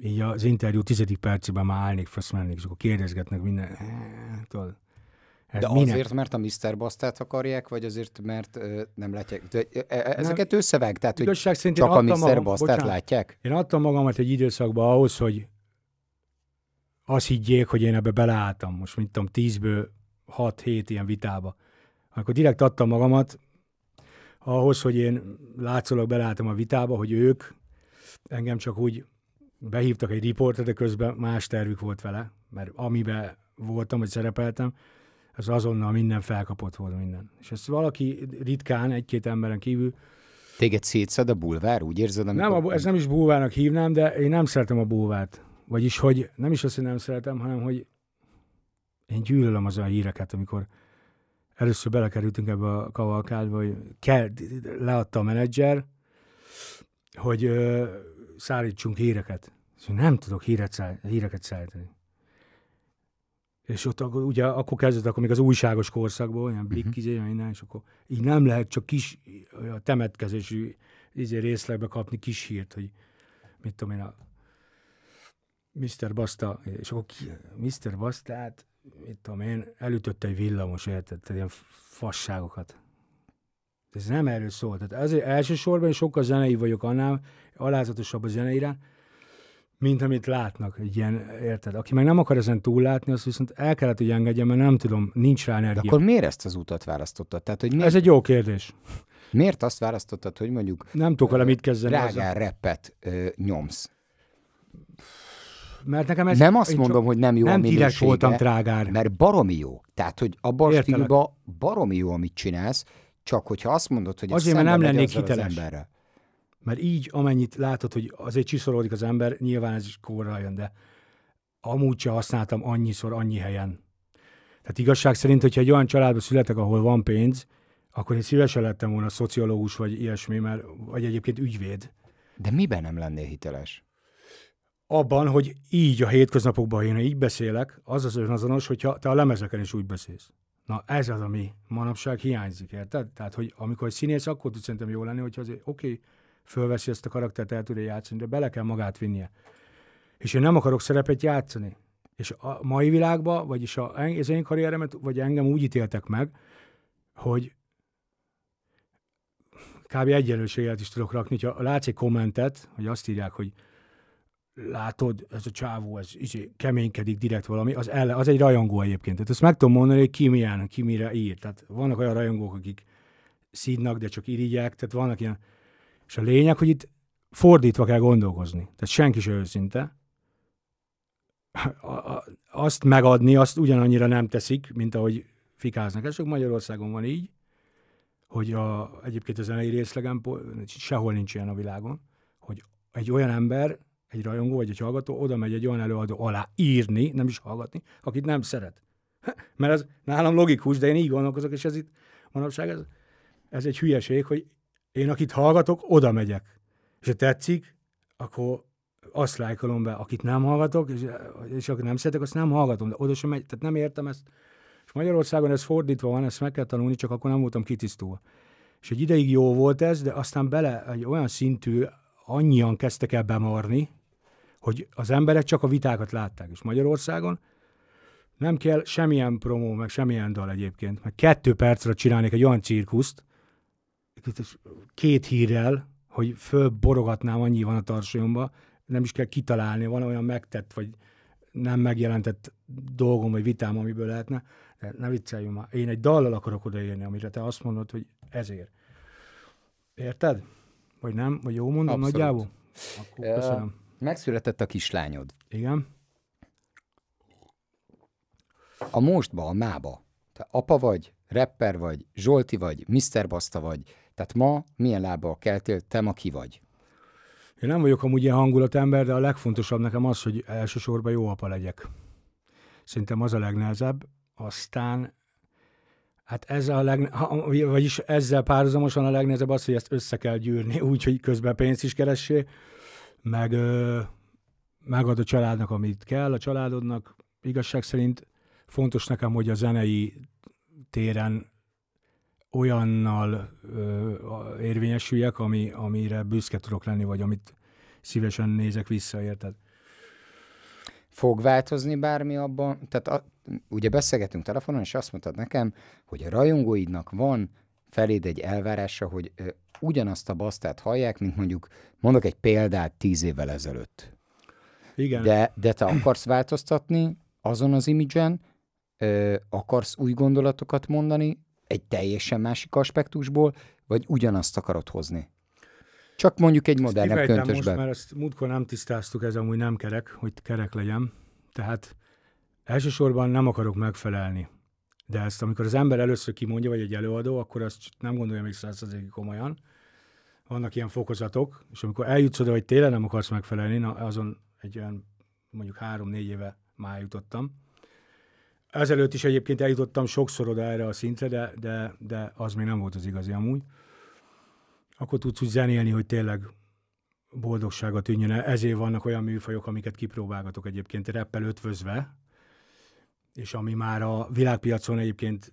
így az interjú tizedik percében már állnék, mennék, és akkor kérdezgetnek minden. Tudod, de minek? azért, mert a Mr. Bastát akarják, vagy azért, mert ö, nem látják? De, e, e, ezeket nem. összeveg, tehát hogy csak a Mr. Magam, Bastát bocsánat, látják? Én adtam magamat egy időszakba ahhoz, hogy azt higgyék, hogy én ebbe beleálltam. Most mint tudom, tízből hat-hét ilyen vitába. Akkor direkt adtam magamat ahhoz, hogy én látszólag beleálltam a vitába, hogy ők engem csak úgy behívtak egy riportra, de közben más tervük volt vele, mert amiben voltam, vagy szerepeltem, ez azonnal minden felkapott volt minden. És ezt valaki ritkán, egy-két emberen kívül... Téged szétszed a bulvár, úgy érzed? Amikor... Nem, ez nem is bulvárnak hívnám, de én nem szeretem a bulvárt. vagyis, hogy nem is azt, hogy nem szeretem, hanem, hogy én gyűlölöm az a híreket, amikor először belekerültünk ebbe a kavalkádba, hogy kell, leadta a menedzser, hogy ö, szállítsunk híreket. És nem tudok híret száll, híreket szállítani. És ott akkor, ugye akkor kezdett akkor még az újságos korszakból, olyan blik, uh-huh. izé, innen, és akkor így nem lehet csak kis a temetkezésű izé részlegbe kapni kis hírt, hogy mit tudom én, a Mr. Basta, és akkor ki, Mr. Bastát, mit tudom én, elütötte egy villamos, érted? Tehát ilyen fasságokat. Ez nem erről szól. Tehát ezért elsősorban sokkal zenei vagyok annál, alázatosabb a zeneire, mint amit látnak, egy ilyen, érted? Aki meg nem akar ezen túllátni, azt viszont el kellett, hogy engedjem, mert nem tudom, nincs rá energia. De akkor miért ezt az utat választottad? Tehát, hogy miért, Ez egy jó kérdés. miért azt választottad, hogy mondjuk Nem tudok vele mit kezdeni. drágán repet ö, nyomsz? Mert nekem ez... nem azt mondom, hogy nem jó a Nem direkt minősége, voltam trágár. mert baromi jó. Tehát, hogy abban a stílban baromi jó, amit csinálsz, csak hogyha azt mondod, hogy Azért, mert nem lennék azzal az hiteles. Mert így, amennyit látod, hogy azért csiszolódik az ember, nyilván ez is korral jön, de amúgy sem használtam annyiszor, annyi helyen. Tehát igazság szerint, hogyha egy olyan családba születek, ahol van pénz, akkor én szívesen lettem volna szociológus, vagy ilyesmi, mert, vagy egyébként ügyvéd. De miben nem lennél hiteles? Abban, hogy így a hétköznapokban én így beszélek, az az önazonos, hogyha te a lemezeken is úgy beszélsz. Na ez az, ami manapság hiányzik, érted? Tehát, hogy amikor színész, akkor tud szerintem jó lenni, hogyha azért oké, okay, fölveszi ezt a karaktert, el tudja játszani, de bele kell magát vinnie. És én nem akarok szerepet játszani. És a mai világban, vagyis a, az én karrieremet, vagy engem úgy ítéltek meg, hogy kb. egyenlőséget is tudok rakni, hogyha látsz egy kommentet, hogy azt írják, hogy látod, ez a csávó, ez izé, keménykedik direkt valami, az, ele, az egy rajongó egyébként. Tehát ezt meg tudom mondani, hogy ki milyen, ki mire ír. Tehát vannak olyan rajongók, akik szídnak, de csak irigyek, tehát vannak ilyen. És a lényeg, hogy itt fordítva kell gondolkozni. Tehát senki se őszinte. Azt megadni, azt ugyanannyira nem teszik, mint ahogy fikáznak. Ez csak Magyarországon van így, hogy a, egyébként a zenei részlegen sehol nincs ilyen a világon, hogy egy olyan ember, egy rajongó vagy egy hallgató oda megy egy olyan előadó alá írni, nem is hallgatni, akit nem szeret. Mert ez nálam logikus, de én így gondolkozok, és ez itt manapság, ez, ez egy hülyeség, hogy én akit hallgatok, oda megyek. És ha tetszik, akkor azt lájkolom be, akit nem hallgatok, és, és akit nem szeretek, azt nem hallgatom, de oda sem megy, tehát nem értem ezt. És Magyarországon ez fordítva van, ezt meg kell tanulni, csak akkor nem voltam kitisztulva. És egy ideig jó volt ez, de aztán bele egy olyan szintű, annyian kezdtek el bemarni, hogy az emberek csak a vitákat látták. És Magyarországon nem kell semmilyen promó, meg semmilyen dal egyébként, meg kettő percre csinálnék egy olyan cirkuszt, két hírrel, hogy fölborogatnám, annyi van a tarsolyomba, nem is kell kitalálni, van olyan megtett, vagy nem megjelentett dolgom, vagy vitám, amiből lehetne, de ne vicceljünk már. Én egy dallal akarok odaérni, amire te azt mondod, hogy ezért. Érted? Vagy nem? Vagy jó mondom Abszolút. nagyjából? Akkor Ja. köszönöm. Megszületett a kislányod. Igen? A mostba, a mába. Te apa vagy, rapper vagy, Zsolti vagy, Mr. Basta vagy. Tehát ma milyen lábbal keltél, te ma ki vagy? Én nem vagyok amúgy ilyen hangulatember, de a legfontosabb nekem az, hogy elsősorban jó apa legyek. Szerintem az a legnehezebb. Aztán, hát ez a leg, ha- vagyis ezzel párhuzamosan a legnehezebb az, hogy ezt össze kell gyűrni, úgy, hogy közben pénzt is keressé, meg megad a családnak, amit kell, a családodnak. Igazság szerint fontos nekem, hogy a zenei téren olyannal ö, érvényesüljek, ami, amire büszke tudok lenni, vagy amit szívesen nézek vissza, érted? Fog változni bármi abban? Tehát a, ugye beszélgetünk telefonon, és azt mondtad nekem, hogy a rajongóidnak van feléd egy elvárása, hogy ö, ugyanazt a basztát hallják, mint mondjuk, mondok egy példát tíz évvel ezelőtt. Igen. De, de te akarsz változtatni azon az imidzsen, ö, akarsz új gondolatokat mondani, egy teljesen másik aspektusból, vagy ugyanazt akarod hozni? Csak mondjuk egy modernebb Kifejtem most, köntösben. mert ezt múltkor nem tisztáztuk, ez amúgy nem kerek, hogy kerek legyen. Tehát elsősorban nem akarok megfelelni. De ezt, amikor az ember először kimondja, vagy egy előadó, akkor azt nem gondolja még százszerzékig komolyan. Vannak ilyen fokozatok, és amikor eljutsz oda, hogy tényleg nem akarsz megfelelni, na azon egy olyan mondjuk három-négy éve már jutottam. Ezelőtt is egyébként eljutottam sokszor oda erre a szintre, de, de, de az még nem volt az igazi amúgy. Akkor tudsz úgy zenélni, hogy tényleg boldogságot tűnjön el. Ezért vannak olyan műfajok, amiket kipróbálgatok egyébként reppel ötvözve, és ami már a világpiacon egyébként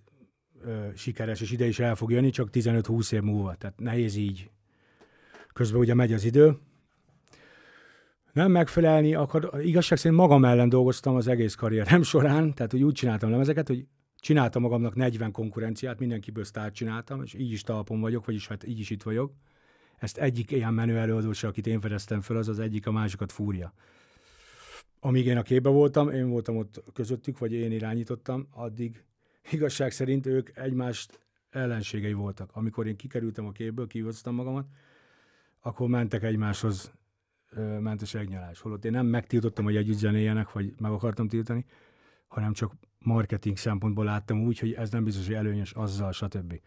ö, sikeres, és ide is el fog jönni, csak 15-20 év múlva. Tehát nehéz így. Közben ugye megy az idő. Nem megfelelni akar, igazság szerint magam ellen dolgoztam az egész karrierem során, tehát hogy úgy csináltam lemezeket, hogy csináltam magamnak 40 konkurenciát, mindenkiből sztárt csináltam, és így is talpon vagyok, vagyis hát így is itt vagyok. Ezt egyik ilyen menő előadósa, akit én fedeztem föl, az az egyik, a másikat fúrja. Amíg én a képbe voltam, én voltam ott közöttük, vagy én irányítottam, addig igazság szerint ők egymást ellenségei voltak. Amikor én kikerültem a képből, kihoztam magamat, akkor mentek egymáshoz, ment a segnyalás. Holott én nem megtiltottam, hogy együtt zenéljenek, vagy meg akartam tiltani, hanem csak marketing szempontból láttam úgy, hogy ez nem biztos, hogy előnyös azzal, stb.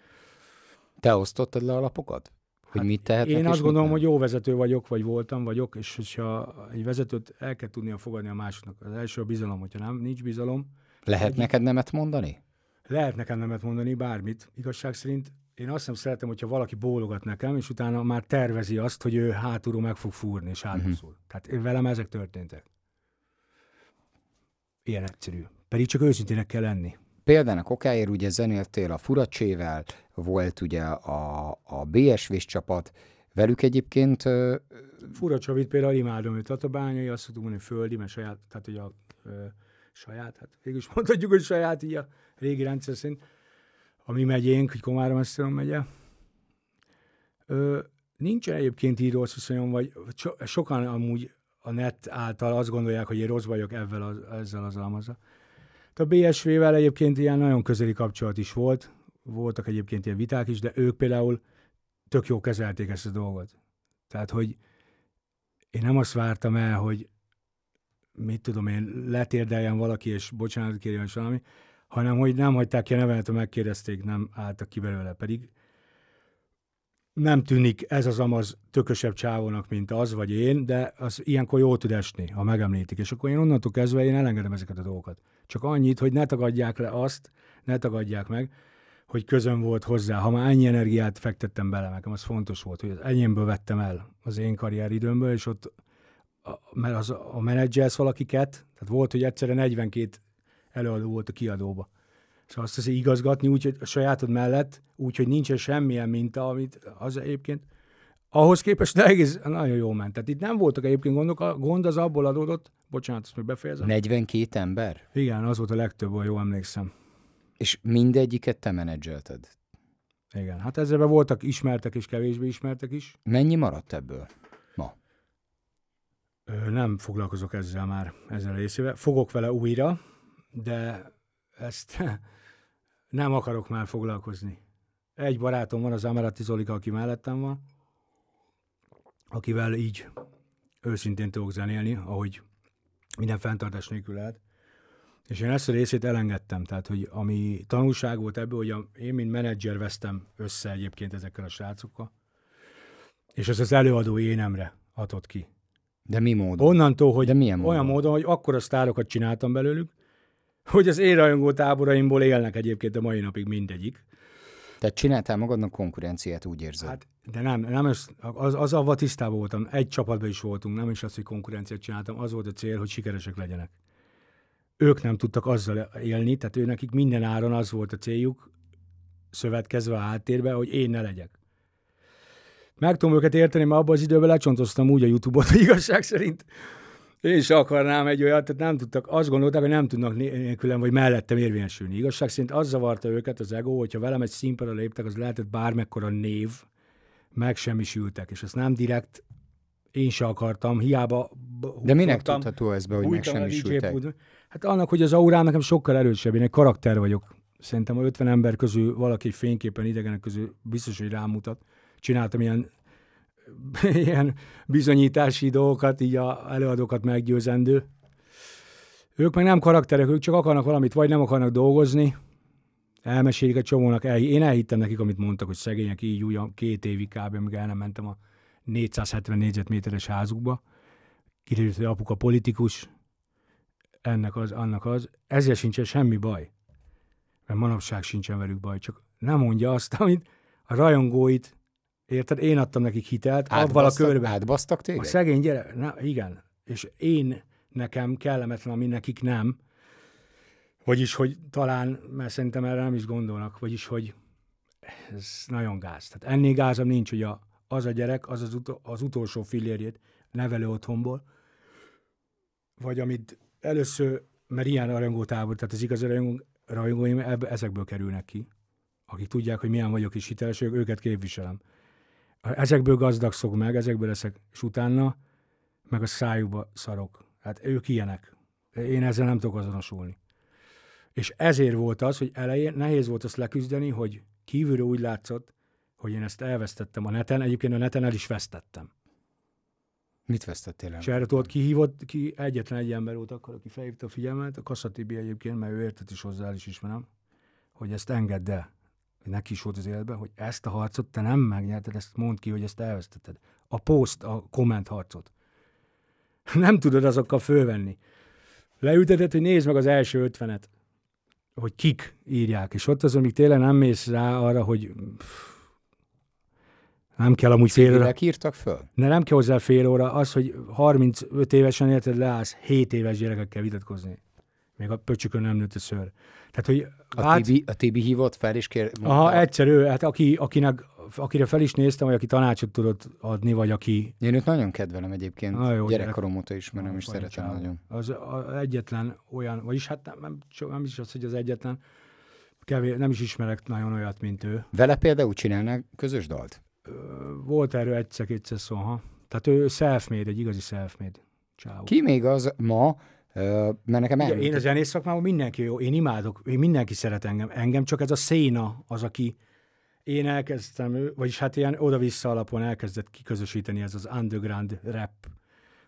Te osztottad le a lapokat? Hogy hát mit tehetnek Én azt gondolom, hogy jó vezető vagyok, vagy voltam, vagyok, és hogyha egy vezetőt el kell tudnia fogadni a másoknak. Az első a bizalom, hogyha nem, nincs bizalom. Lehet egy... neked nemet mondani? Lehet nekem nemet mondani, bármit. Igazság szerint én azt nem szeretem, hogyha valaki bólogat nekem, és utána már tervezi azt, hogy ő hátulról meg fog fúrni, és hátul uh-huh. szól. Tehát én velem ezek történtek. Ilyen egyszerű. Pedig csak őszintének kell lenni. Például okáért ugye zenéltél a Furacsével, volt ugye a, a BSV-s csapat, velük egyébként... Uh, Furacsavit például imádom, őt Tatabányai, azt tudom mondani, földi, mert saját, tehát hogy a ö, saját, hát végül is mondhatjuk, hogy saját így a régi rendszer szerint, a mi megyénk, hogy Komárom Eszteron megye. Ö, nincsen egyébként így rossz viszonyom, vagy so, sokan amúgy a net által azt gondolják, hogy én rossz vagyok ezzel az, ezzel az almazzal. A BSV-vel egyébként ilyen nagyon közeli kapcsolat is volt, voltak egyébként ilyen viták is, de ők például tök jó kezelték ezt a dolgot. Tehát, hogy én nem azt vártam el, hogy mit tudom én, letérdeljen valaki, és bocsánat kérjen valami, hanem hogy nem hagyták ki a nevemet, megkérdezték, nem álltak ki belőle. Pedig nem tűnik ez az amaz tökösebb csávónak, mint az vagy én, de az ilyenkor jól tud esni, ha megemlítik. És akkor én onnantól kezdve én elengedem ezeket a dolgokat. Csak annyit, hogy ne tagadják le azt, ne tagadják meg, hogy közön volt hozzá. Ha már ennyi energiát fektettem bele, nekem az fontos volt, hogy az enyémből vettem el az én karrieridőmből, és ott mert az, a menedzselsz valakiket, tehát volt, hogy egyszerre 42 előadó volt a kiadóba. Szóval azt azért igazgatni úgy, hogy a sajátod mellett, úgy, hogy nincsen semmilyen minta, amit az egyébként ahhoz képest egész nagyon jó ment. Tehát itt nem voltak egyébként gondok, a gond az abból adódott, bocsánat, ezt még befejezem. 42 ember? Igen, az volt a legtöbb, ha jól emlékszem. És mindegyiket te menedzselted? Igen, hát ezzel voltak ismertek és kevésbé ismertek is. Mennyi maradt ebből ma? Ö, nem foglalkozok ezzel már, ezzel a részével. Fogok vele újra, de ezt nem akarok már foglalkozni. Egy barátom van, az Amarati Zolika, aki mellettem van, akivel így őszintén tudok zenélni, ahogy minden fenntartás nélkül lehet. És én ezt a részét elengedtem, tehát hogy ami tanulság volt ebből, hogy a, én, mint menedzser vesztem össze egyébként ezekkel a srácokkal, és ez az előadó énemre adott ki. De mi módon? Onnantól, hogy De milyen módon? olyan módon, hogy akkor a sztárokat csináltam belőlük, hogy az én rajongó táboraimból élnek egyébként a mai napig mindegyik. Tehát csináltál magadnak konkurenciát, úgy érzed? Hát, de nem, nem az, az, az avval tisztában voltam. Egy csapatban is voltunk, nem is az, hogy konkurenciát csináltam, az volt a cél, hogy sikeresek legyenek. Ők nem tudtak azzal élni, tehát ő nekik minden áron az volt a céljuk, szövetkezve a háttérbe, hogy én ne legyek. Meg tudom őket érteni, mert abban az időben lecsontoztam úgy a YouTube-ot, igazság szerint én is akarnám egy olyat, tehát nem tudtak, azt gondolták, hogy nem tudnak nélkülem, vagy mellettem érvényesülni. Igazság szerint az zavarta őket az ego, hogyha velem egy színpadra léptek, az lehetett bármekkora név, megsemmisültek, és ezt nem direkt én se akartam, hiába... De minek tudható ez be, hogy megsemmisültek? Hát annak, hogy az aurám nekem sokkal erősebb, én egy karakter vagyok. Szerintem a 50 ember közül valaki fényképen idegenek közül biztos, hogy rámutat. Csináltam ilyen ilyen bizonyítási dolgokat, így a előadókat meggyőzendő. Ők meg nem karakterek, ők csak akarnak valamit, vagy nem akarnak dolgozni, elmesélik a csomónak, el, én elhittem nekik, amit mondtak, hogy szegények így úgy két évig kb. amíg el nem mentem a 470 négyzetméteres házukba. Kiderült, hogy apuka politikus, ennek az, annak az, ezzel sincsen semmi baj. Mert manapság sincsen velük baj, csak nem mondja azt, amit a rajongóit, érted, én adtam nekik hitelt, avval a körbe. Átbasztak téged? A szegény gyerek, na, igen, és én nekem kellemetlen, ami nekik nem, vagyis, hogy talán, mert szerintem erre nem is gondolnak, vagyis, hogy ez nagyon gáz. Tehát ennél gázam nincs, hogy a, az a gyerek, az az, utol, az utolsó fillérjét nevelő otthonból, vagy amit először, mert ilyen rajongótábor, tehát az igazi rajongó, rajongóim ezekből kerülnek ki, akik tudják, hogy milyen vagyok és hiteles, őket képviselem. Ezekből gazdagszok meg, ezekből leszek, és utána meg a szájukba szarok. Hát ők ilyenek. Én ezzel nem tudok azonosulni. És ezért volt az, hogy elején nehéz volt azt leküzdeni, hogy kívülről úgy látszott, hogy én ezt elvesztettem a neten, egyébként a neten el is vesztettem. Mit vesztettél el? És erre tudod, ki hívott, ki egyetlen egy ember volt akkor, aki felhívta a figyelmet, a Kasszatibi egyébként, mert ő értett is hozzá, el is ismerem, hogy ezt engedd el, neki is volt az életben, hogy ezt a harcot te nem megnyerted, ezt mondd ki, hogy ezt elvesztetted. A post, a komment harcot. Nem tudod azokkal fölvenni. Leülteted, hogy nézd meg az első ötvenet, hogy kik írják, és ott az, amíg tényleg nem mész rá arra, hogy pff, nem kell amúgy fél óra. írtak föl? Ne, nem kell hozzá fél óra. Az, hogy 35 évesen érted, leállsz 7 éves gyerekekkel vitatkozni. Még a pöcsükön nem nőtt a szőr. Tehát, hogy a, hát, Tibi, a Tibi hívott fel, és kér... Mondta. Aha, egyszer ő, hát aki, akinek, akire fel is néztem, vagy aki tanácsot tudott adni, vagy aki... Én őt nagyon kedvelem egyébként. Ah, jó, Gyerekkorom óta ismerem, és szeretem csinál. nagyon. Az a, egyetlen olyan, vagyis hát nem, nem, nem is az, hogy az egyetlen, kevés, nem is ismerek nagyon olyat, mint ő. Vele például csinálnak közös dalt? volt erről egyszer-kétszer szó, ha. Tehát ő self-made, egy igazi self-made csáó. Ki még az ma, mert nekem el... Én a zenész szakmában mindenki jó, én imádok, én mindenki szeret engem. Engem csak ez a széna az, aki én elkezdtem, vagyis hát ilyen oda-vissza alapon elkezdett kiközösíteni ez az underground rap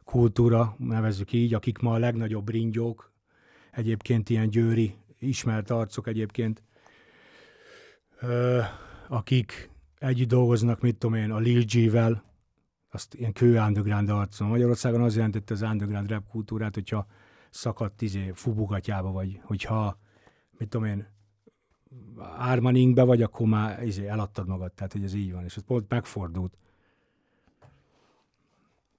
kultúra, nevezzük így, akik ma a legnagyobb ringyók, egyébként ilyen győri, ismert arcok egyébként, ö, akik együtt dolgoznak, mit tudom én, a Lil G-vel, azt ilyen kő underground arcon. Magyarországon az jelentette az underground rap kultúrát, hogyha szakadt izé, fubugatjába vagy, hogyha, mit tudom én, ármaninkbe vagy, akkor már izé, eladtad magad, tehát hogy ez így van, és ez pont megfordult.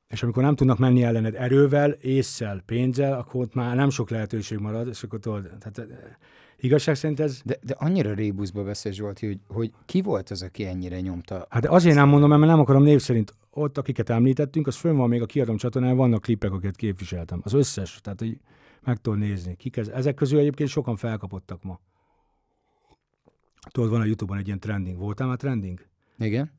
És amikor nem tudnak menni ellened erővel, észszel, pénzzel, akkor ott már nem sok lehetőség marad, és akkor tudod, tehát Igazság szerint ez... De, de annyira rébuszba beszél Zsolti, hogy, hogy ki volt az, aki ennyire nyomta? Hát azért nem mondom, mert nem akarom név szerint. Ott, akiket említettünk, az fönn van még a kiadom csatornán, vannak klipek, akiket képviseltem. Az összes, tehát hogy meg tudod nézni. Kik ez? Ezek közül egyébként sokan felkapottak ma. Tudod, van a Youtube-on egy ilyen trending. Voltál már trending? Igen.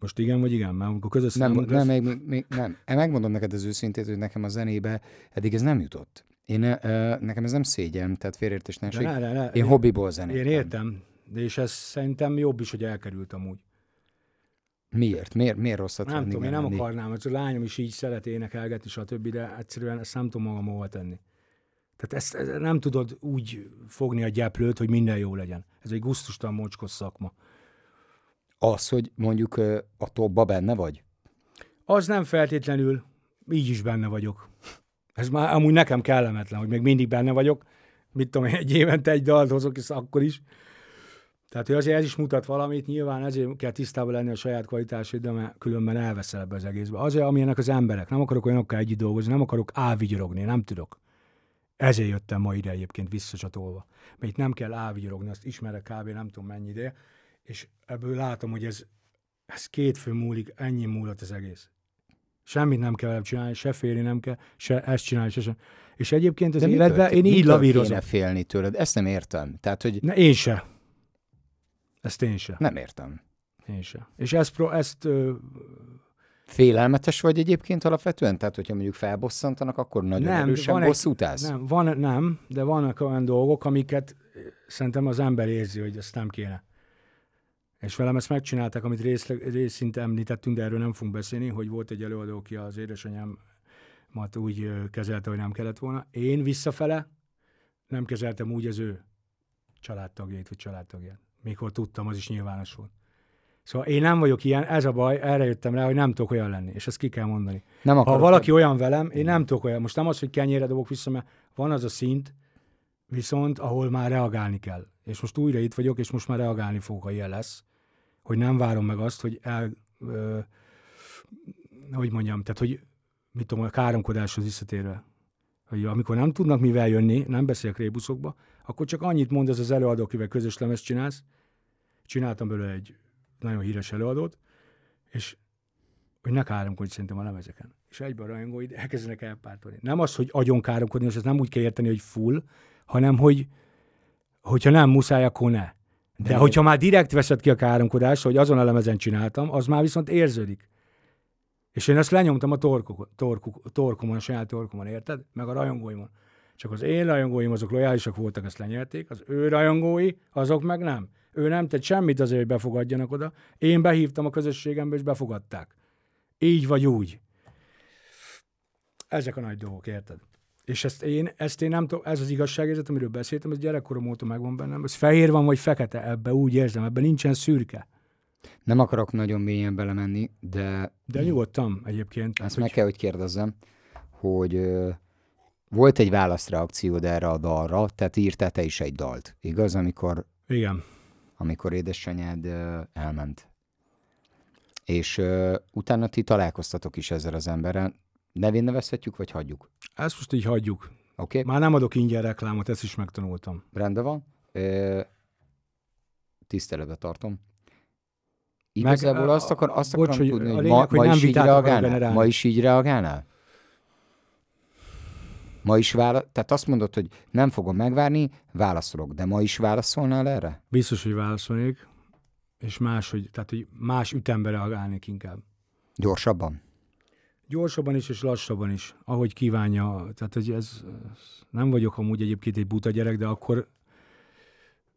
Most igen vagy igen? Mert amikor közös nem, nem, még, még, még, nem. Megmondom neked az őszintét, hogy nekem a zenébe eddig ez nem jutott. Én, uh, nekem ez nem szégyen, tehát félértés ne, ne, ne. Én, én hobbiból zenétem. Én értem, de és ez szerintem jobb is, hogy elkerült amúgy. Miért? Miért, miért rosszat Nem tudom, én nem lenni? akarnám, a lányom is így szeret énekelgetni, stb., de egyszerűen ezt nem tudom magamóval tenni. Tehát ezt, ezt nem tudod úgy fogni a gyeplőt, hogy minden jó legyen. Ez egy gusztustalan mocskos szakma. Az, hogy mondjuk a topba benne vagy? Az nem feltétlenül, így is benne vagyok. Ez már amúgy nekem kellemetlen, hogy még mindig benne vagyok. Mit tudom, egy évente egy dalt hozok, és akkor is. Tehát, hogy azért ez is mutat valamit, nyilván ezért kell tisztában lenni a saját kvalitásod, de mert különben elveszel ebbe az egészbe. Azért, amilyenek az emberek. Nem akarok olyanokkal együtt dolgozni, nem akarok ávigyorogni, nem tudok. Ezért jöttem ma ide egyébként visszacsatolva. Mert itt nem kell ávigyorogni, azt ismerek kb. nem tudom mennyi ide, és ebből látom, hogy ez, ez két fő múlik, ennyi múlott az egész. Semmit nem kell csinálni, se félni nem kell, se ezt csinálni, se sem. És egyébként az De életben én így lavírozom. kéne félni tőled? Ezt nem értem. Tehát, hogy... Ne, én se. Ezt én se. Nem értem. Én se. És ezt, pro, ezt ö... Félelmetes vagy egyébként alapvetően? Tehát, hogyha mondjuk felbosszantanak, akkor nagyon nem, erősen van bosszút állsz? Nem, van, nem, de vannak olyan dolgok, amiket szerintem az ember érzi, hogy ezt nem kéne. És velem ezt megcsinálták, amit rész, részint említettünk, de erről nem fogunk beszélni, hogy volt egy előadó, aki az édesanyámat úgy kezelte, hogy nem kellett volna. Én visszafele nem kezeltem úgy az ő családtagjait, vagy családtagját. Mikor tudtam, az is nyilvános volt. Szóval én nem vagyok ilyen, ez a baj, erre jöttem rá, hogy nem tudok olyan lenni, és ezt ki kell mondani. Nem Ha valaki olyan velem, én nem tudok olyan. Most nem az, hogy kenyére dobok vissza, mert van az a szint, viszont ahol már reagálni kell. És most újra itt vagyok, és most már reagálni fogok, ha ilyen lesz. Hogy nem várom meg azt, hogy el, ö, hogy mondjam, tehát hogy mit tudom, a káromkodáshoz visszatérve. Hogy amikor nem tudnak mivel jönni, nem beszélek rébuszokba, akkor csak annyit mond ez az előadó, akivel közös lemez csinálsz. Csináltam belőle egy nagyon híres előadót, és hogy ne káromkodj szerintem a lemezeken. És egyben a rajongóid elkezdenek elpártolni. Nem az, hogy agyon káromkodni, és ezt nem úgy kell érteni, hogy full, hanem hogy hogyha nem muszáj, akkor ne. De, De hogyha már direkt veszed ki a káromkodást, hogy azon a lemezen csináltam, az már viszont érződik. És én ezt lenyomtam a torkok, torkuk, torkomon, a saját torkomon, érted? Meg a rajongóimon. Csak az én rajongóim azok lojálisak voltak, ezt lenyelték, az ő rajongói, azok meg nem. Ő nem tett semmit azért, hogy befogadjanak oda. Én behívtam a közösségembe, és befogadták. Így vagy úgy. Ezek a nagy dolgok, érted? És ezt én, ezt én nem tudom, ez az igazságérzet, amiről beszéltem, ez gyerekkorom óta megvan bennem. Ez fehér van, vagy fekete, ebbe úgy érzem, ebben nincsen szürke. Nem akarok nagyon mélyen belemenni, de De nyugodtan egyébként. ezt hogy- meg kell, hogy kérdezzem, hogy volt egy válaszreakciód erre a dalra, tehát írtál te is egy dalt, igaz, amikor, Igen. amikor édesanyád elment. És ö, utána ti találkoztatok is ezzel az emberrel. Nevén nevezhetjük, vagy hagyjuk? Ezt most így hagyjuk. Oké, okay? Már nem adok ingyen reklámot, ezt is megtanultam. rendben van. Ö, tiszteletbe tartom. Igazából Meg, azt, akar, azt bocs, akarom hogy tudni, a hogy lényeg, ma, hogy ma nem is így reagálnál? Ma is így reagálnál? Ma is válasz, tehát azt mondod, hogy nem fogom megvárni, válaszolok, de ma is válaszolnál erre? Biztos, hogy válaszolnék, és más, hogy, tehát, hogy más ütembe reagálnék inkább. Gyorsabban? Gyorsabban is, és lassabban is, ahogy kívánja. Tehát, hogy ez, nem vagyok amúgy egyébként egy buta gyerek, de akkor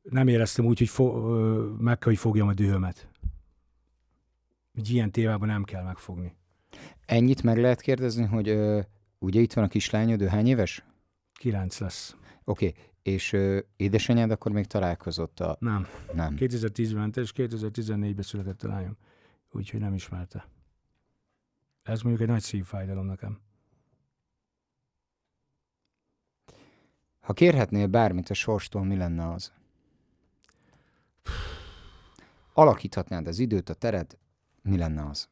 nem éreztem úgy, hogy fo, meg kell, hogy fogjam a dühömet. Egy ilyen témában nem kell megfogni. Ennyit meg lehet kérdezni, hogy ö, ugye itt van a kislányod, ő hány éves? Kilenc lesz. Oké, okay. és ö, édesanyád akkor még találkozott a... Nem. Nem. 2010-ben ment, és 2014-ben született a lányom. Úgyhogy nem ismerte. Ez mondjuk egy nagy szívfájdalom nekem. Ha kérhetnél bármit a sorstól, mi lenne az? Alakíthatnád az időt, a teret, mi lenne az?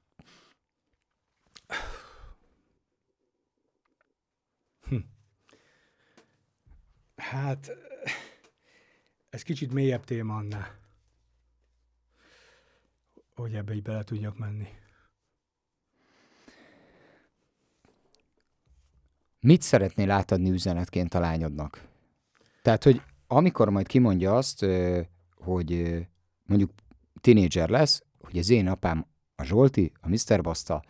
Hát, ez kicsit mélyebb téma annál. Hogy ebbe így bele tudjak menni. Mit szeretnél átadni üzenetként a lányodnak? Tehát, hogy amikor majd kimondja azt, hogy mondjuk tinédzser lesz, hogy az én apám a Zsolti, a Mr. Basta,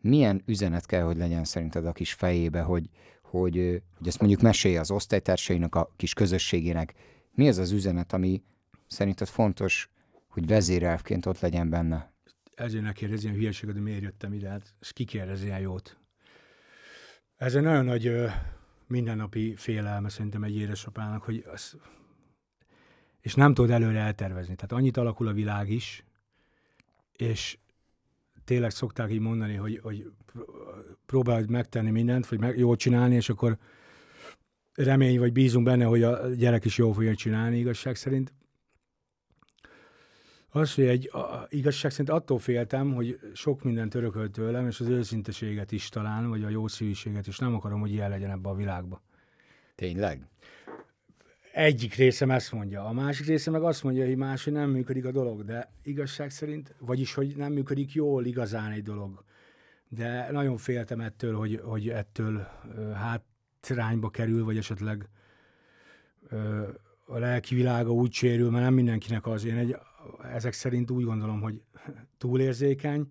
milyen üzenet kell, hogy legyen szerinted a kis fejébe, hogy, hogy, hogy ezt mondjuk mesélje az osztálytársainak, a kis közösségének. Mi az az üzenet, ami szerinted fontos, hogy vezérelvként ott legyen benne? Ezért ne kérdezi ilyen hülyeséget, hogy miért jöttem ide, hát ezt ki kérdezi ilyen jót. Ez egy nagyon nagy ö, mindennapi félelme szerintem egy édesapának, hogy az, és nem tudod előre eltervezni. Tehát annyit alakul a világ is, és tényleg szokták így mondani, hogy, hogy pró- próbáld megtenni mindent, vagy meg, jól csinálni, és akkor remény, vagy bízunk benne, hogy a gyerek is jól fogja csinálni igazság szerint. Az, hogy egy a, igazság szerint attól féltem, hogy sok mindent örökölt tőlem, és az őszinteséget is talán, vagy a jó szívűséget is. Nem akarom, hogy ilyen legyen ebbe a világba. Tényleg? Egyik részem ezt mondja, a másik része meg azt mondja, hogy máshogy nem működik a dolog, de igazság szerint, vagyis, hogy nem működik jól igazán egy dolog. De nagyon féltem ettől, hogy, hogy ettől hátrányba kerül, vagy esetleg a lelki világa úgy sérül, mert nem mindenkinek az. Én egy, ezek szerint úgy gondolom, hogy túlérzékeny,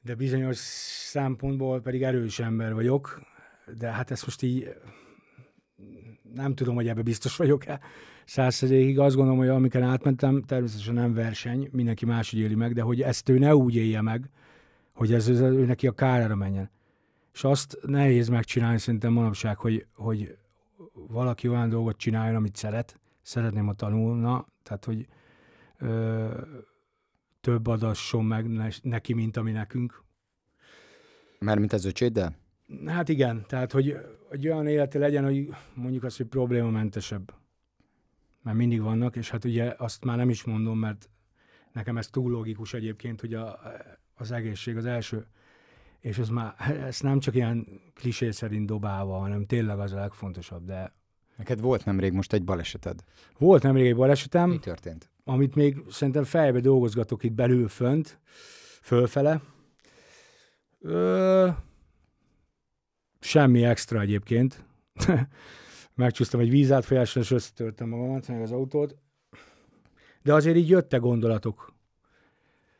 de bizonyos szempontból pedig erős ember vagyok, de hát ezt most így nem tudom, hogy ebbe biztos vagyok-e százszerzékig. Azt gondolom, hogy amiken átmentem, természetesen nem verseny, mindenki máshogy éli meg, de hogy ezt ő ne úgy élje meg, hogy ez ez ő neki a kárára menjen. És azt nehéz megcsinálni szerintem manapság, hogy, hogy valaki olyan dolgot csináljon, amit szeret, szeretném, ha tanulna, tehát hogy ö, több adasson meg neki, mint ami nekünk. Mármint az öcséddel? Hát igen, tehát hogy, hogy olyan élete legyen, hogy mondjuk azt, hogy problémamentesebb. Mert mindig vannak, és hát ugye azt már nem is mondom, mert nekem ez túl logikus egyébként, hogy a, az egészség az első. És ez már, ez nem csak ilyen klisé szerint dobálva, hanem tényleg az a legfontosabb, de... Neked volt nemrég most egy baleseted? Volt nemrég egy balesetem. Mi történt? Amit még szerintem fejbe dolgozgatok itt belül fönt, fölfele. Ö, semmi extra egyébként. Megcsúsztam egy vízátfolyással, és összetörtem magamat, meg az autót. De azért így jöttek gondolatok.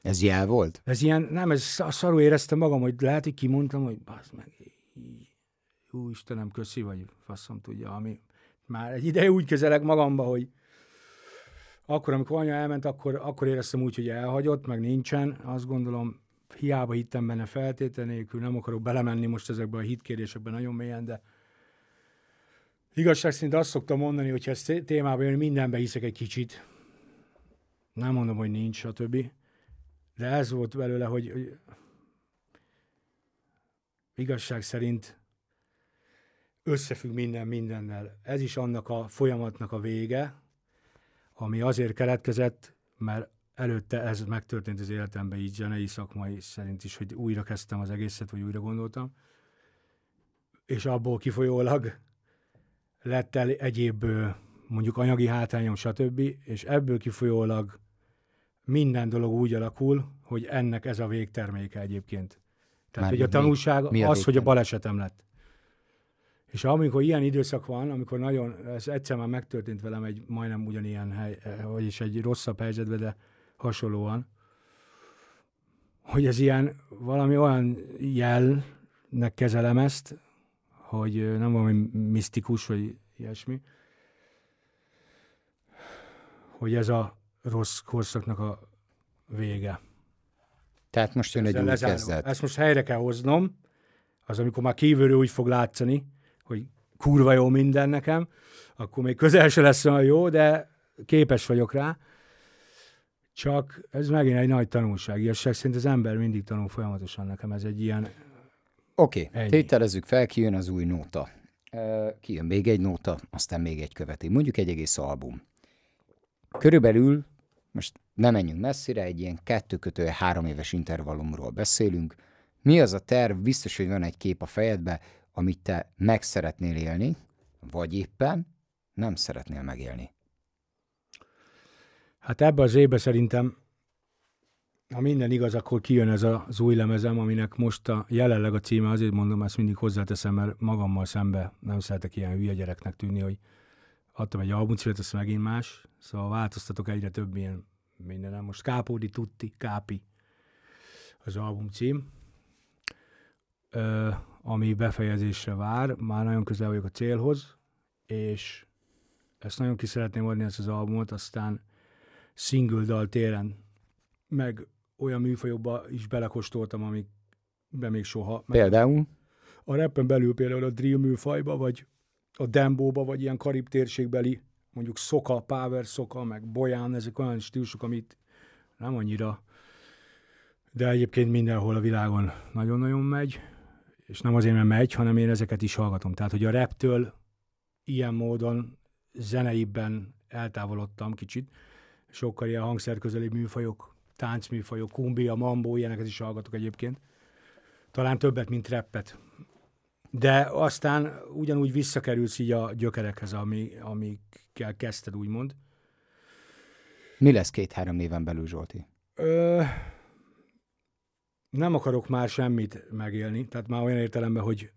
Ez jel volt? Ez ilyen, nem, ez szarul éreztem magam, hogy lehet, hogy kimondtam, hogy bazd meg, Ú, Istenem, köszi, vagy faszom tudja, ami már egy ideje úgy kezelek magamba, hogy akkor, amikor anya elment, akkor, akkor éreztem úgy, hogy elhagyott, meg nincsen. Azt gondolom, hiába hittem benne feltétel nélkül, nem akarok belemenni most ezekbe a hitkérdésekbe nagyon mélyen, de igazság szerint azt szoktam mondani, hogy ha ez témában jön, mindenbe hiszek egy kicsit. Nem mondom, hogy nincs, stb. De ez volt belőle, hogy, hogy igazság szerint összefügg minden mindennel. Ez is annak a folyamatnak a vége, ami azért keletkezett, mert előtte ez megtörtént az életemben így zenei szakmai szerint is, hogy újra kezdtem az egészet, vagy újra gondoltam. És abból kifolyólag lett el egyéb mondjuk anyagi hátrányom, stb. És ebből kifolyólag minden dolog úgy alakul, hogy ennek ez a végterméke egyébként. Tehát, Már hogy a tanulság mi, mi a az, hogy a balesetem lett. És amikor ilyen időszak van, amikor nagyon, ez egyszer már megtörtént velem egy majdnem ugyanilyen hely, vagyis egy rosszabb helyzetben, de hasonlóan, hogy ez ilyen valami olyan jelnek kezelem ezt, hogy nem valami misztikus, vagy ilyesmi, hogy ez a rossz korszaknak a vége. Tehát most jön egy új kezdet. Ezt most helyre kell hoznom, az amikor már kívülről úgy fog látszani, hogy kurva jó minden nekem, akkor még közel se lesz olyan jó, de képes vagyok rá. Csak ez megint egy nagy tanulság. Igazság szerint az ember mindig tanul folyamatosan nekem. Ez egy ilyen... Oké, okay. tételezzük fel, kijön az új nóta. Kijön még egy nóta, aztán még egy követi. Mondjuk egy egész album. Körülbelül, most nem menjünk messzire, egy ilyen kettő kötő három éves intervallumról beszélünk. Mi az a terv? Biztos, hogy van egy kép a fejedbe, amit te meg szeretnél élni, vagy éppen nem szeretnél megélni. Hát ebbe az évben szerintem, ha minden igaz, akkor kijön ez az új lemezem, aminek most a jelenleg a címe, azért mondom, ezt mindig hozzáteszem, mert magammal szembe nem szeretek ilyen hülye gyereknek tűnni, hogy adtam egy albumcímet, ez megint más, szóval változtatok egyre több ilyen mindenem. Most Kápódi Tutti, Kápi az albumcím, ö, ami befejezésre vár, már nagyon közel vagyok a célhoz, és ezt nagyon ki szeretném adni ezt az albumot, aztán single dal téren, meg olyan műfajokba is belekostoltam, amikbe még soha. Például? A rappen belül például a drill műfajba, vagy a dembóba, vagy ilyen karib térségbeli, mondjuk szoka, power szoka, meg bolyán, ezek olyan stílusok, amit nem annyira, de egyébként mindenhol a világon nagyon-nagyon megy, és nem azért, mert megy, hanem én ezeket is hallgatom. Tehát, hogy a reptől ilyen módon zeneibben eltávolodtam kicsit, sokkal ilyen hangszerközeli műfajok, táncműfajok, kumbia, mambo, ilyeneket is hallgatok egyébként. Talán többet, mint reppet. De aztán ugyanúgy visszakerülsz így a gyökerekhez, ami, amikkel kezdted, úgymond. Mi lesz két-három éven belül, Zsolti? Ö, nem akarok már semmit megélni, tehát már olyan értelemben, hogy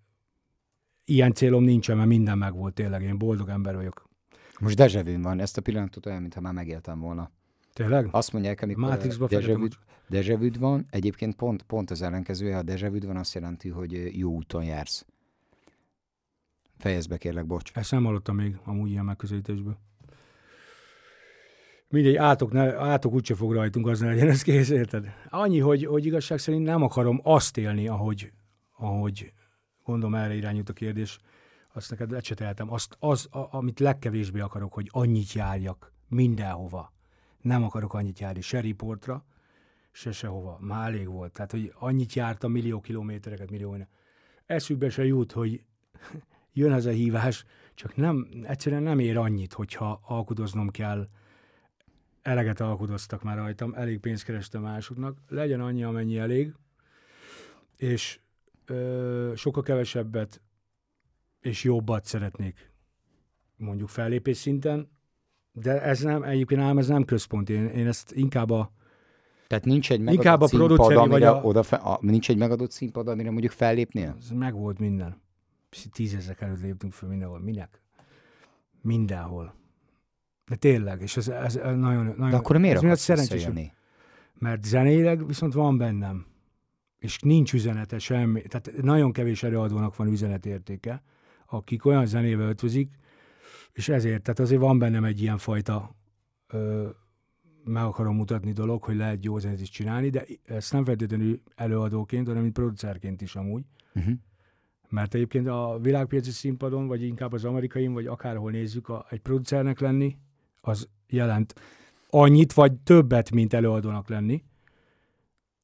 ilyen célom nincsen, mert minden megvolt tényleg, én boldog ember vagyok. Most dejavűn van, ezt a pillanatot olyan, mintha már megéltem volna. Tényleg? Azt mondják, amikor dejavűd van, egyébként pont, pont az ellenkezője, ha dejavűd van, azt jelenti, hogy jó úton jársz. Fejezd be, kérlek, bocs. Ezt nem hallottam még amúgy ilyen megközelítésből. Mindegy, átok, ne, átok úgyse fog rajtunk, az ne legyen, ez kész, érted? Annyi, hogy, hogy igazság szerint nem akarom azt élni, ahogy, ahogy gondolom erre irányult a kérdés, azt neked lecseteltem, azt, az, a, amit legkevésbé akarok, hogy annyit járjak mindenhova. Nem akarok annyit járni se riportra, se sehova. Már elég volt. Tehát, hogy annyit jártam millió kilométereket, millió Eszükbe se jut, hogy jön ez a hívás, csak nem, egyszerűen nem ér annyit, hogyha alkudoznom kell, eleget alkudoztak már rajtam, elég pénzt kerestem másoknak, legyen annyi, amennyi elég, és ö, sokkal kevesebbet és jobbat szeretnék mondjuk fellépés szinten, de ez nem, egyébként ám ez nem központ, én, én ezt inkább a tehát nincs egy megadott Inkább a színpad, vagy a... oda fe... a... nincs egy megadott színpad, amire mondjuk fellépnél? Ez meg volt minden. Tízezek előtt léptünk föl mindenhol. Minek? Mindenhol. De tényleg, és ez, ez nagyon, nagyon... De akkor miért akarsz szerencsés, Mert zeneileg viszont van bennem. És nincs üzenete semmi. Tehát nagyon kevés előadónak van üzenetértéke, akik olyan zenével ötvözik, és ezért, tehát azért van bennem egy ilyen fajta ö, meg akarom mutatni dolog, hogy lehet jó zenét is csinálni, de ezt nem feltétlenül előadóként, hanem mint producerként is amúgy. Uh-huh. Mert egyébként a világpiaci színpadon, vagy inkább az amerikai, vagy akárhol nézzük, a, egy producernek lenni, az jelent annyit, vagy többet, mint előadónak lenni.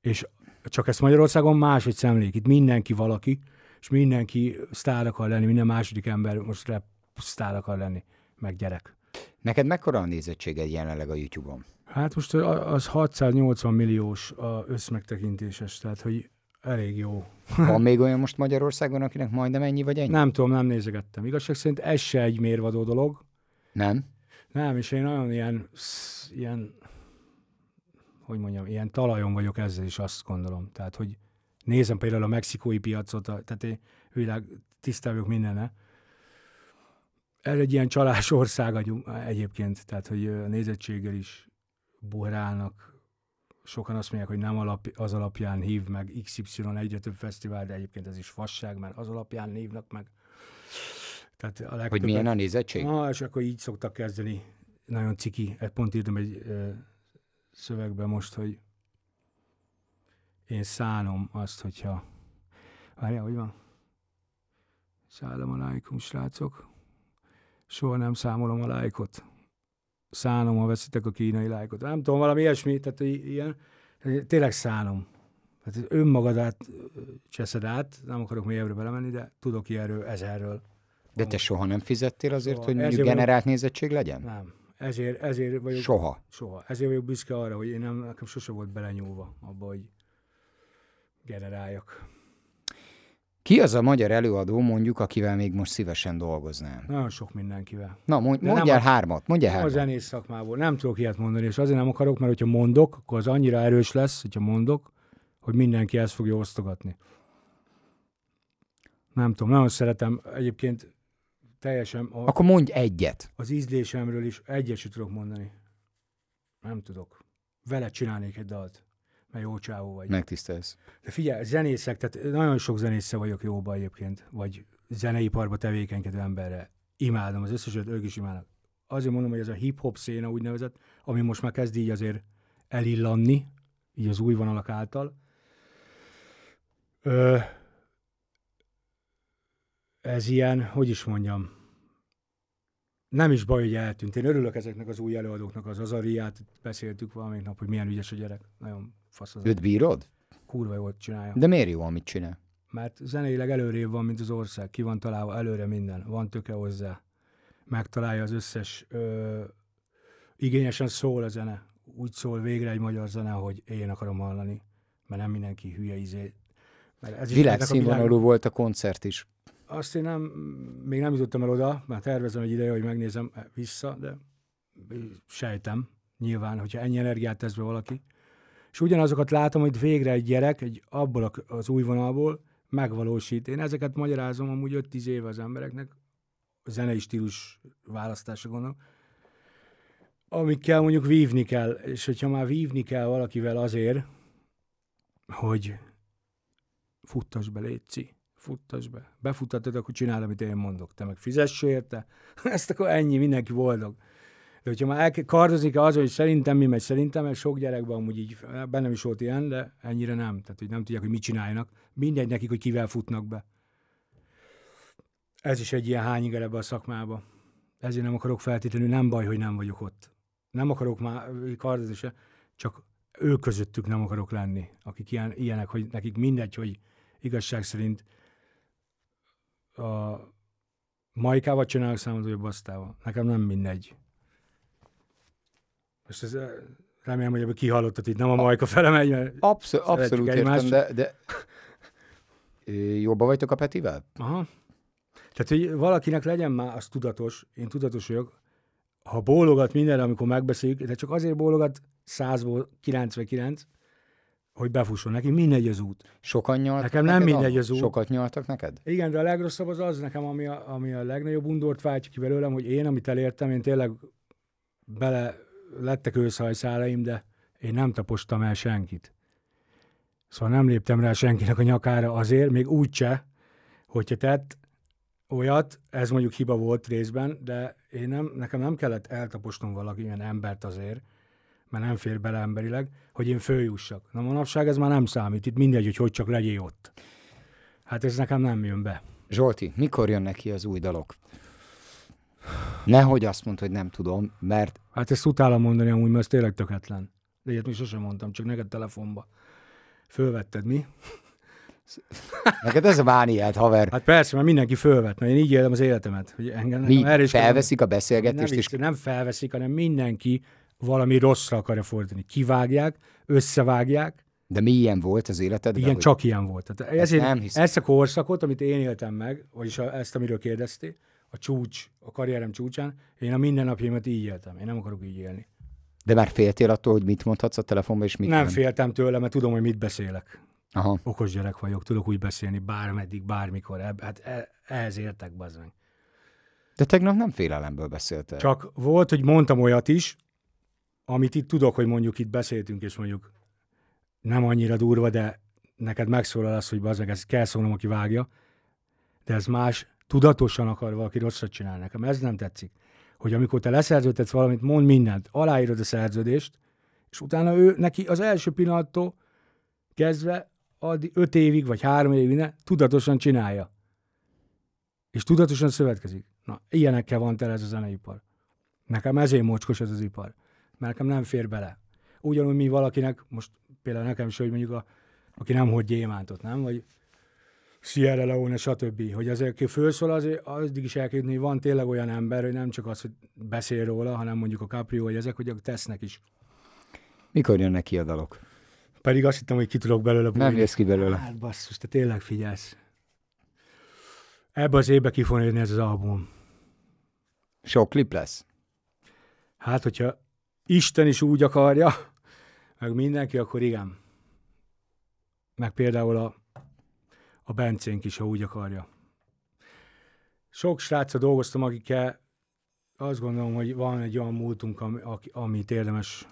És csak ezt Magyarországon máshogy szemlék. Itt mindenki valaki, és mindenki sztár akar lenni, minden második ember most rap sztár akar lenni, meg gyerek. Neked mekkora a nézettséged jelenleg a YouTube-on? Hát most az 680 milliós a összmegtekintéses, tehát hogy elég jó. Van még olyan most Magyarországon, akinek majdnem ennyi vagy ennyi? Nem tudom, nem nézegettem. Igazság szerint ez se egy mérvadó dolog. Nem? Nem, és én nagyon ilyen, ilyen hogy mondjam, ilyen talajon vagyok ezzel is azt gondolom. Tehát, hogy nézem például a mexikói piacot, tehát én világ tisztában vagyok mindenne. Ez egy ilyen csalás ország egyébként, tehát, hogy a nézettséggel is buhrálnak. Sokan azt mondják, hogy nem alap, az alapján hív meg XY egyre több fesztivál, de egyébként ez is fasság, mert az alapján hívnak meg. Tehát a legtöbbet, hogy milyen a nézettség? Na, és akkor így szoktak kezdeni. Nagyon ciki. Pont írtam egy ö, szövegbe most, hogy én szánom azt, hogyha... Várjál, hogy van? Szállom a lájkom, srácok. Soha nem számolom a lájkot szánom, ha veszitek a kínai lájkot. Nem tudom, valami ilyesmi, tehát ilyen, tényleg szánom. Hát önmagadát cseszed át, nem akarok mélyebbre belemenni, de tudok ilyenről, ezerről. De te soha nem fizettél azért, soha. hogy mondjuk generált vagyok... nézettség legyen? Nem. Ezért, ezért vagyok... Soha? Soha. Ezért vagyok büszke arra, hogy én nem, nekem sose volt belenyúlva abba, hogy generáljak. Ki az a magyar előadó, mondjuk, akivel még most szívesen dolgoznál? Nagyon sok mindenkivel. Na, mondj, mondjál a, hármat, mondjál hármat. A zenész szakmából. Nem tudok ilyet mondani, és azért nem akarok, mert hogyha mondok, akkor az annyira erős lesz, hogyha mondok, hogy mindenki ezt fogja osztogatni. Nem tudom, nagyon szeretem. Egyébként teljesen... A, akkor mondj egyet. Az ízlésemről is egyet sem tudok mondani. Nem tudok. Vele csinálnék egy dalt mert jó csávó vagy. Megtisztelsz. De figyelj, zenészek, tehát nagyon sok zenésze vagyok jóba egyébként, vagy zeneiparba tevékenykedő emberre. Imádom, az összeset ők is imádnak. Azért mondom, hogy ez a hip-hop széna úgynevezett, ami most már kezd így azért elillanni, így az új vonalak által. Ö, ez ilyen, hogy is mondjam, nem is baj, hogy eltűnt. Én örülök ezeknek az új előadóknak, az Azariát beszéltük valamelyik nap, hogy milyen ügyes a gyerek. Nagyon fasz az. Őt bírod? Kurva jól csinálja. De miért jó, amit csinál? Mert zeneileg előrébb van, mint az ország. Ki van találva előre minden. Van töke hozzá. Megtalálja az összes... Ö, igényesen szól a zene. Úgy szól végre egy magyar zene, hogy én akarom hallani. Mert nem mindenki hülye izé. Mert ez Világszínvonalú világ... volt a koncert is. Azt én nem, még nem jutottam el oda, mert tervezem egy ideje, hogy megnézem vissza, de sejtem, nyilván, hogyha ennyi energiát tesz be valaki. És ugyanazokat látom, hogy végre egy gyerek egy abból az új vonalból megvalósít. Én ezeket magyarázom amúgy 5-10 éve az embereknek, a zenei stílus választása gondolom, amikkel mondjuk vívni kell, és hogyha már vívni kell valakivel azért, hogy futtas be, létszi futtas be. Befutatod, akkor csinál, amit én mondok. Te meg fizess érte. Ezt akkor ennyi, mindenki boldog. De hogyha már el, kardozik az, hogy szerintem mi megy, szerintem, mert sok gyerekben amúgy így, bennem is volt ilyen, de ennyire nem. Tehát, hogy nem tudják, hogy mit csinálnak. Mindegy nekik, hogy kivel futnak be. Ez is egy ilyen hányiger ebbe a szakmába. Ezért nem akarok feltétlenül, nem baj, hogy nem vagyok ott. Nem akarok már kardozni se, csak ő közöttük nem akarok lenni, akik ilyen, ilyenek, hogy nekik mindegy, hogy igazság szerint a majkával csinálok számot, vagy a basztával. Nekem nem mindegy. Most ez, remélem, hogy ebből kihallottad itt, nem a majka fele megy, mert Abszol- abszolút értem, de, de... Jobban vagytok a Petivel? Aha. Tehát, hogy valakinek legyen már az tudatos, én tudatos vagyok, ha bólogat mindenre, amikor megbeszéljük, de csak azért bólogat 100-ból 99, hogy befusson. Neki mindegy az út. Sokan nyaltak Nekem nem neked mindegy az út. Sokat nyaltak neked? Igen, de a legrosszabb az az nekem, ami a, ami a legnagyobb undort váltja ki belőlem, hogy én, amit elértem, én tényleg bele lettek őszhajszálaim, de én nem tapostam el senkit. Szóval nem léptem rá senkinek a nyakára azért, még úgyse, hogyha tett olyat, ez mondjuk hiba volt részben, de én nem, nekem nem kellett eltaposnom valaki ilyen embert azért, mert nem fér bele emberileg, hogy én följussak. Na manapság ez már nem számít, itt mindegy, hogy hogy csak legyél ott. Hát ez nekem nem jön be. Zsolti, mikor jönnek ki az új dalok? Nehogy azt mondd, hogy nem tudom, mert Hát ezt utálom mondani amúgy, mert ez tényleg töketlen. De ilyet még sosem mondtam, csak neked telefonba. Fölvetted, mi? neked ez a mániád, haver. Hát persze, mert mindenki fölvet, mert én így élem az életemet. Hogy engem, Mi nekem erre is kell- felveszik a nem, beszélgetést, és vicc, nem felveszik, hanem mindenki valami rosszra akarja fordítani. Kivágják, összevágják, de mi ilyen volt az életedben? igen, hogy- csak ilyen volt. Tehát ezért, nem hiszem. ezt a korszakot, amit én éltem meg, vagyis ezt, amiről kérdeztél, a csúcs, a karrierem csúcsán, én a mindennapjaimat így éltem. Én nem akarok így élni. De már féltél attól, hogy mit mondhatsz a telefonban, és mit nem, nem. féltem tőle, mert tudom, hogy mit beszélek. Aha. Okos gyerek vagyok, tudok úgy beszélni bármeddig, bármikor. Hát e- ehhez értek, bazd meg. De tegnap nem félelemből beszéltél. Csak volt, hogy mondtam olyat is, amit itt tudok, hogy mondjuk itt beszéltünk, és mondjuk nem annyira durva, de neked megszólal az, hogy bazd meg, ezt kell szólnom, aki vágja, de ez más, tudatosan akar valaki rosszat csinálni. Nekem ez nem tetszik. Hogy amikor te leszerződtetsz valamit, mond mindent, aláírod a szerződést, és utána ő, neki az első pillanattól kezdve addig öt évig, vagy három évig ne, tudatosan csinálja. És tudatosan szövetkezik. Na, ilyenekkel van tele ez a zeneipar. Nekem ezért mocskos ez az ipar. Mert nekem nem fér bele. Ugyanúgy, mi valakinek, most például nekem is, hogy mondjuk, a, aki nem hogy gyémántot, nem? Vagy Sierra Leone, stb. Hogy azért, aki fölszól, azért addig is el kell jutni, hogy van tényleg olyan ember, hogy nem csak az, hogy beszél róla, hanem mondjuk a Caprio, vagy ezek, hogy tesznek is. Mikor jönnek ki a dalok? Pedig azt hittem, hogy ki tudok belőle Nem bújni. jössz ki belőle. Hát basszus, te tényleg figyelsz. Ebbe az évbe ki fog jönni ez az album. Sok klip lesz? Hát, hogyha Isten is úgy akarja, meg mindenki, akkor igen. Meg például a, a Bencénk is, ha úgy akarja. Sok sráccal dolgoztam, akikkel azt gondolom, hogy van egy olyan múltunk, aki- amit érdemes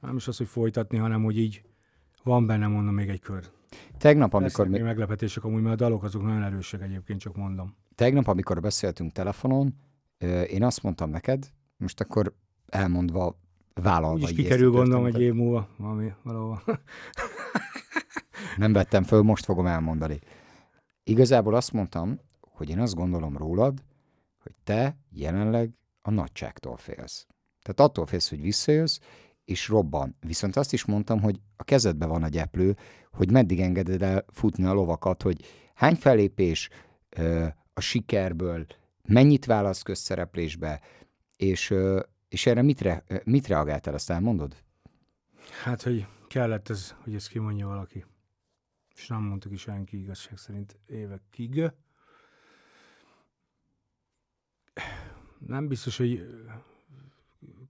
nem is az, hogy folytatni, hanem hogy így van benne, mondom, még egy kör. Tegnap, Amikor amikor, még meglepetések, amúgy, mert a dalok azok nagyon erősek egyébként, csak mondom. tegnap, amikor beszéltünk telefonon, én azt mondtam neked, most akkor elmondva, vállalva. Úgyis kikerül gondolom egy év múlva, valami, valahol. Nem vettem föl, most fogom elmondani. Igazából azt mondtam, hogy én azt gondolom rólad, hogy te jelenleg a nagyságtól félsz. Tehát attól félsz, hogy visszajössz, és robban. Viszont azt is mondtam, hogy a kezedben van a gyeplő, hogy meddig engeded el futni a lovakat, hogy hány fellépés ö, a sikerből, mennyit válasz közszereplésbe, és, ö, és erre mit, re, mit reagáltál, azt elmondod? Hát, hogy kellett ez, hogy ezt kimondja valaki. És nem mondta ki senki igazság szerint évekig. Nem biztos, hogy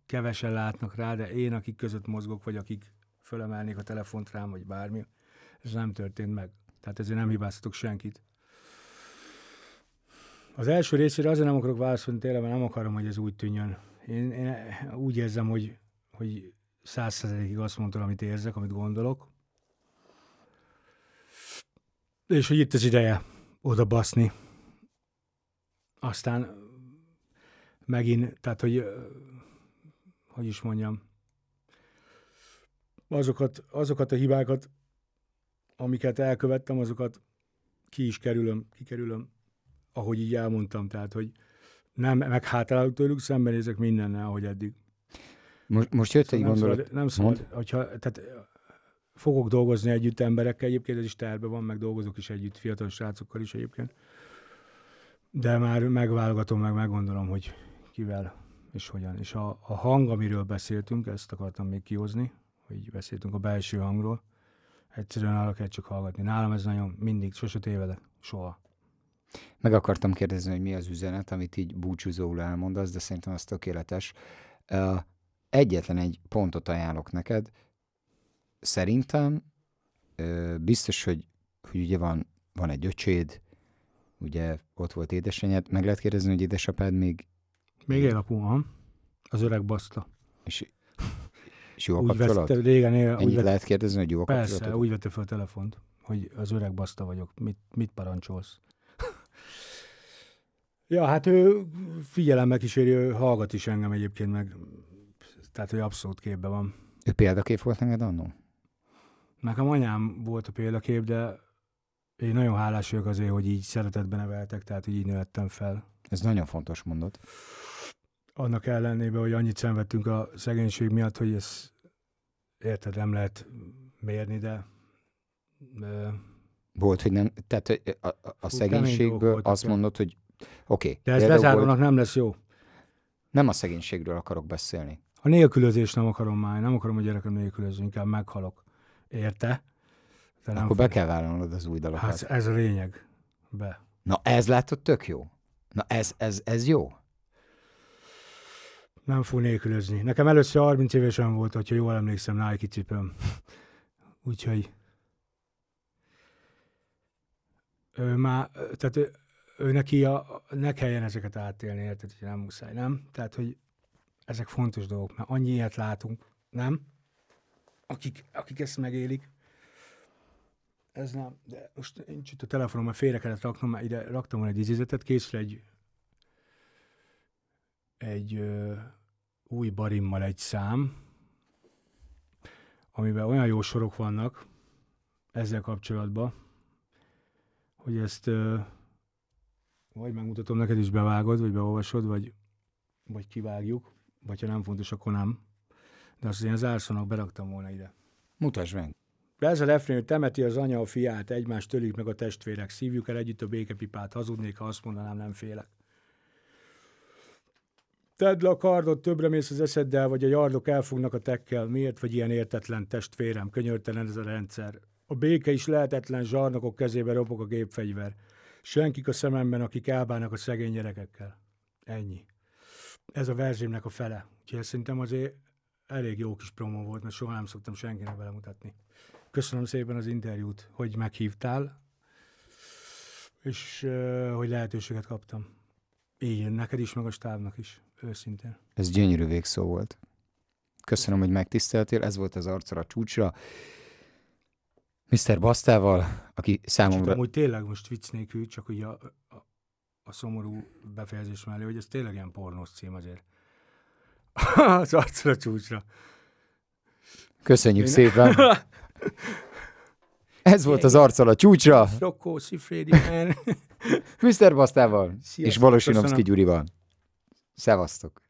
kevesen látnak rá, de én, akik között mozgok, vagy akik fölemelnék a telefont rám, vagy bármi, ez nem történt meg. Tehát ezért nem hibáztatok senkit. Az első részére azért nem akarok válaszolni tényleg, mert nem akarom, hogy ez úgy tűnjön. Én, én úgy érzem, hogy, hogy száz százalékig azt mondtam, amit érzek, amit gondolok. És hogy itt az ideje oda baszni. Aztán megint, tehát hogy, hogy is mondjam, azokat, azokat a hibákat, amiket elkövettem, azokat ki is kerülöm, kikerülöm, ahogy így elmondtam, tehát, hogy nem meghátrálok tőlük, szembenézek mindennel, ahogy eddig. Most, most jött egy nem gondolat. szabad, nem szabad hogyha, tehát fogok dolgozni együtt emberekkel, egyébként ez is terve van, meg dolgozok is együtt fiatal srácokkal is egyébként. De már megválogatom, meg meggondolom, hogy kivel és hogyan. És a, a hang, amiről beszéltünk, ezt akartam még kihozni, hogy beszéltünk a belső hangról, egyszerűen arra kell csak hallgatni. Nálam ez nagyon mindig, sose tévedek, soha. Meg akartam kérdezni, hogy mi az üzenet, amit így búcsúzóul elmondasz, de szerintem az tökéletes. Egyetlen egy pontot ajánlok neked. Szerintem biztos, hogy, hogy ugye van, van egy öcséd, ugye ott volt édesanyád, meg lehet kérdezni, hogy édesapád még... Még él apu, Az öreg baszta. És, és jó a úgy kapcsolat? Vette, régen él, Ennyit úgy vette, lehet kérdezni, hogy jó a Persze, kapcsolat? úgy vette fel a telefont, hogy az öreg baszta vagyok, mit, mit parancsolsz? ja, hát ő figyelemmel kíséri, ő hallgat is engem egyébként meg, tehát hogy abszolút képbe van. Ő példakép volt neked annó? Nekem anyám volt a példakép, de én nagyon hálás vagyok azért, hogy így szeretetben neveltek, tehát így nőttem fel. Ez nagyon fontos mondat. Annak ellenében, hogy annyit szenvedtünk a szegénység miatt, hogy ez érted, nem lehet mérni, de... de Volt, hogy nem, tehát a, a, a szegénységből azt mondod, hogy oké. Okay, de ez lezárónak nem lesz jó. Nem a szegénységről akarok beszélni. A nélkülözést nem akarom már, nem akarom, hogy gyerekem nélkülöző, inkább meghalok. Érte? De Akkor be kell vállalnod az új dalokat. Hát ez a lényeg. Be. Na ez látod tök jó. Na ez, ez, ez jó. Nem fog nélkülözni. Nekem először 30 évesen volt, hogyha jól emlékszem, Nike cipőm. Úgyhogy ő már, tehát ő, ő neki a, ne kelljen ezeket átélni, érted, hogy nem muszáj, nem? Tehát, hogy ezek fontos dolgok, mert annyi ilyet látunk, nem? Akik, akik ezt megélik. Ez nem, de most én itt a telefonommal félre kellett raknom, mert ide raktam volna egy izézetet, készül egy egy ö, új barimmal egy szám, amiben olyan jó sorok vannak ezzel kapcsolatban, hogy ezt ö, vagy megmutatom neked is bevágod, vagy beolvasod, vagy, vagy kivágjuk, vagy ha nem fontos, akkor nem. De azt én az árszónak beraktam volna ide. Mutasd meg. De ez a refrén, hogy temeti az anya a fiát, egymást tölik meg a testvérek, szívjuk el együtt a békepipát, hazudnék, ha azt mondanám, nem félek. Tedd le a kardot, többre mész az eszeddel, vagy a jardok elfognak a tekkel. Miért vagy ilyen értetlen testvérem? Könyörtelen ez a rendszer. A béke is lehetetlen, zsarnokok kezébe ropog a gépfegyver. Senkik a szememben, akik elbánnak a szegény gyerekekkel. Ennyi. Ez a verzsémnek a fele. Úgyhogy szerintem azért elég jó kis promo volt, mert soha nem szoktam senkinek belemutatni. Köszönöm szépen az interjút, hogy meghívtál, és hogy lehetőséget kaptam. Igen, neked is, meg a stábnak is, őszintén. Ez gyönyörű végszó volt. Köszönöm, hogy megtiszteltél, ez volt az arcra csúcsra. Mr. Basztával, aki számomra... Csak amúgy tényleg most vicc nélkül, csak ugye a, a, a szomorú befejezés mellé, hogy ez tényleg ilyen pornós cím azért. az arcra csúcsra. Köszönjük Én... szépen! Ez volt az arccal a csúcsra. Sifredi, man. Mr. Basztával és Volosinovszki Gyurival. Szevasztok!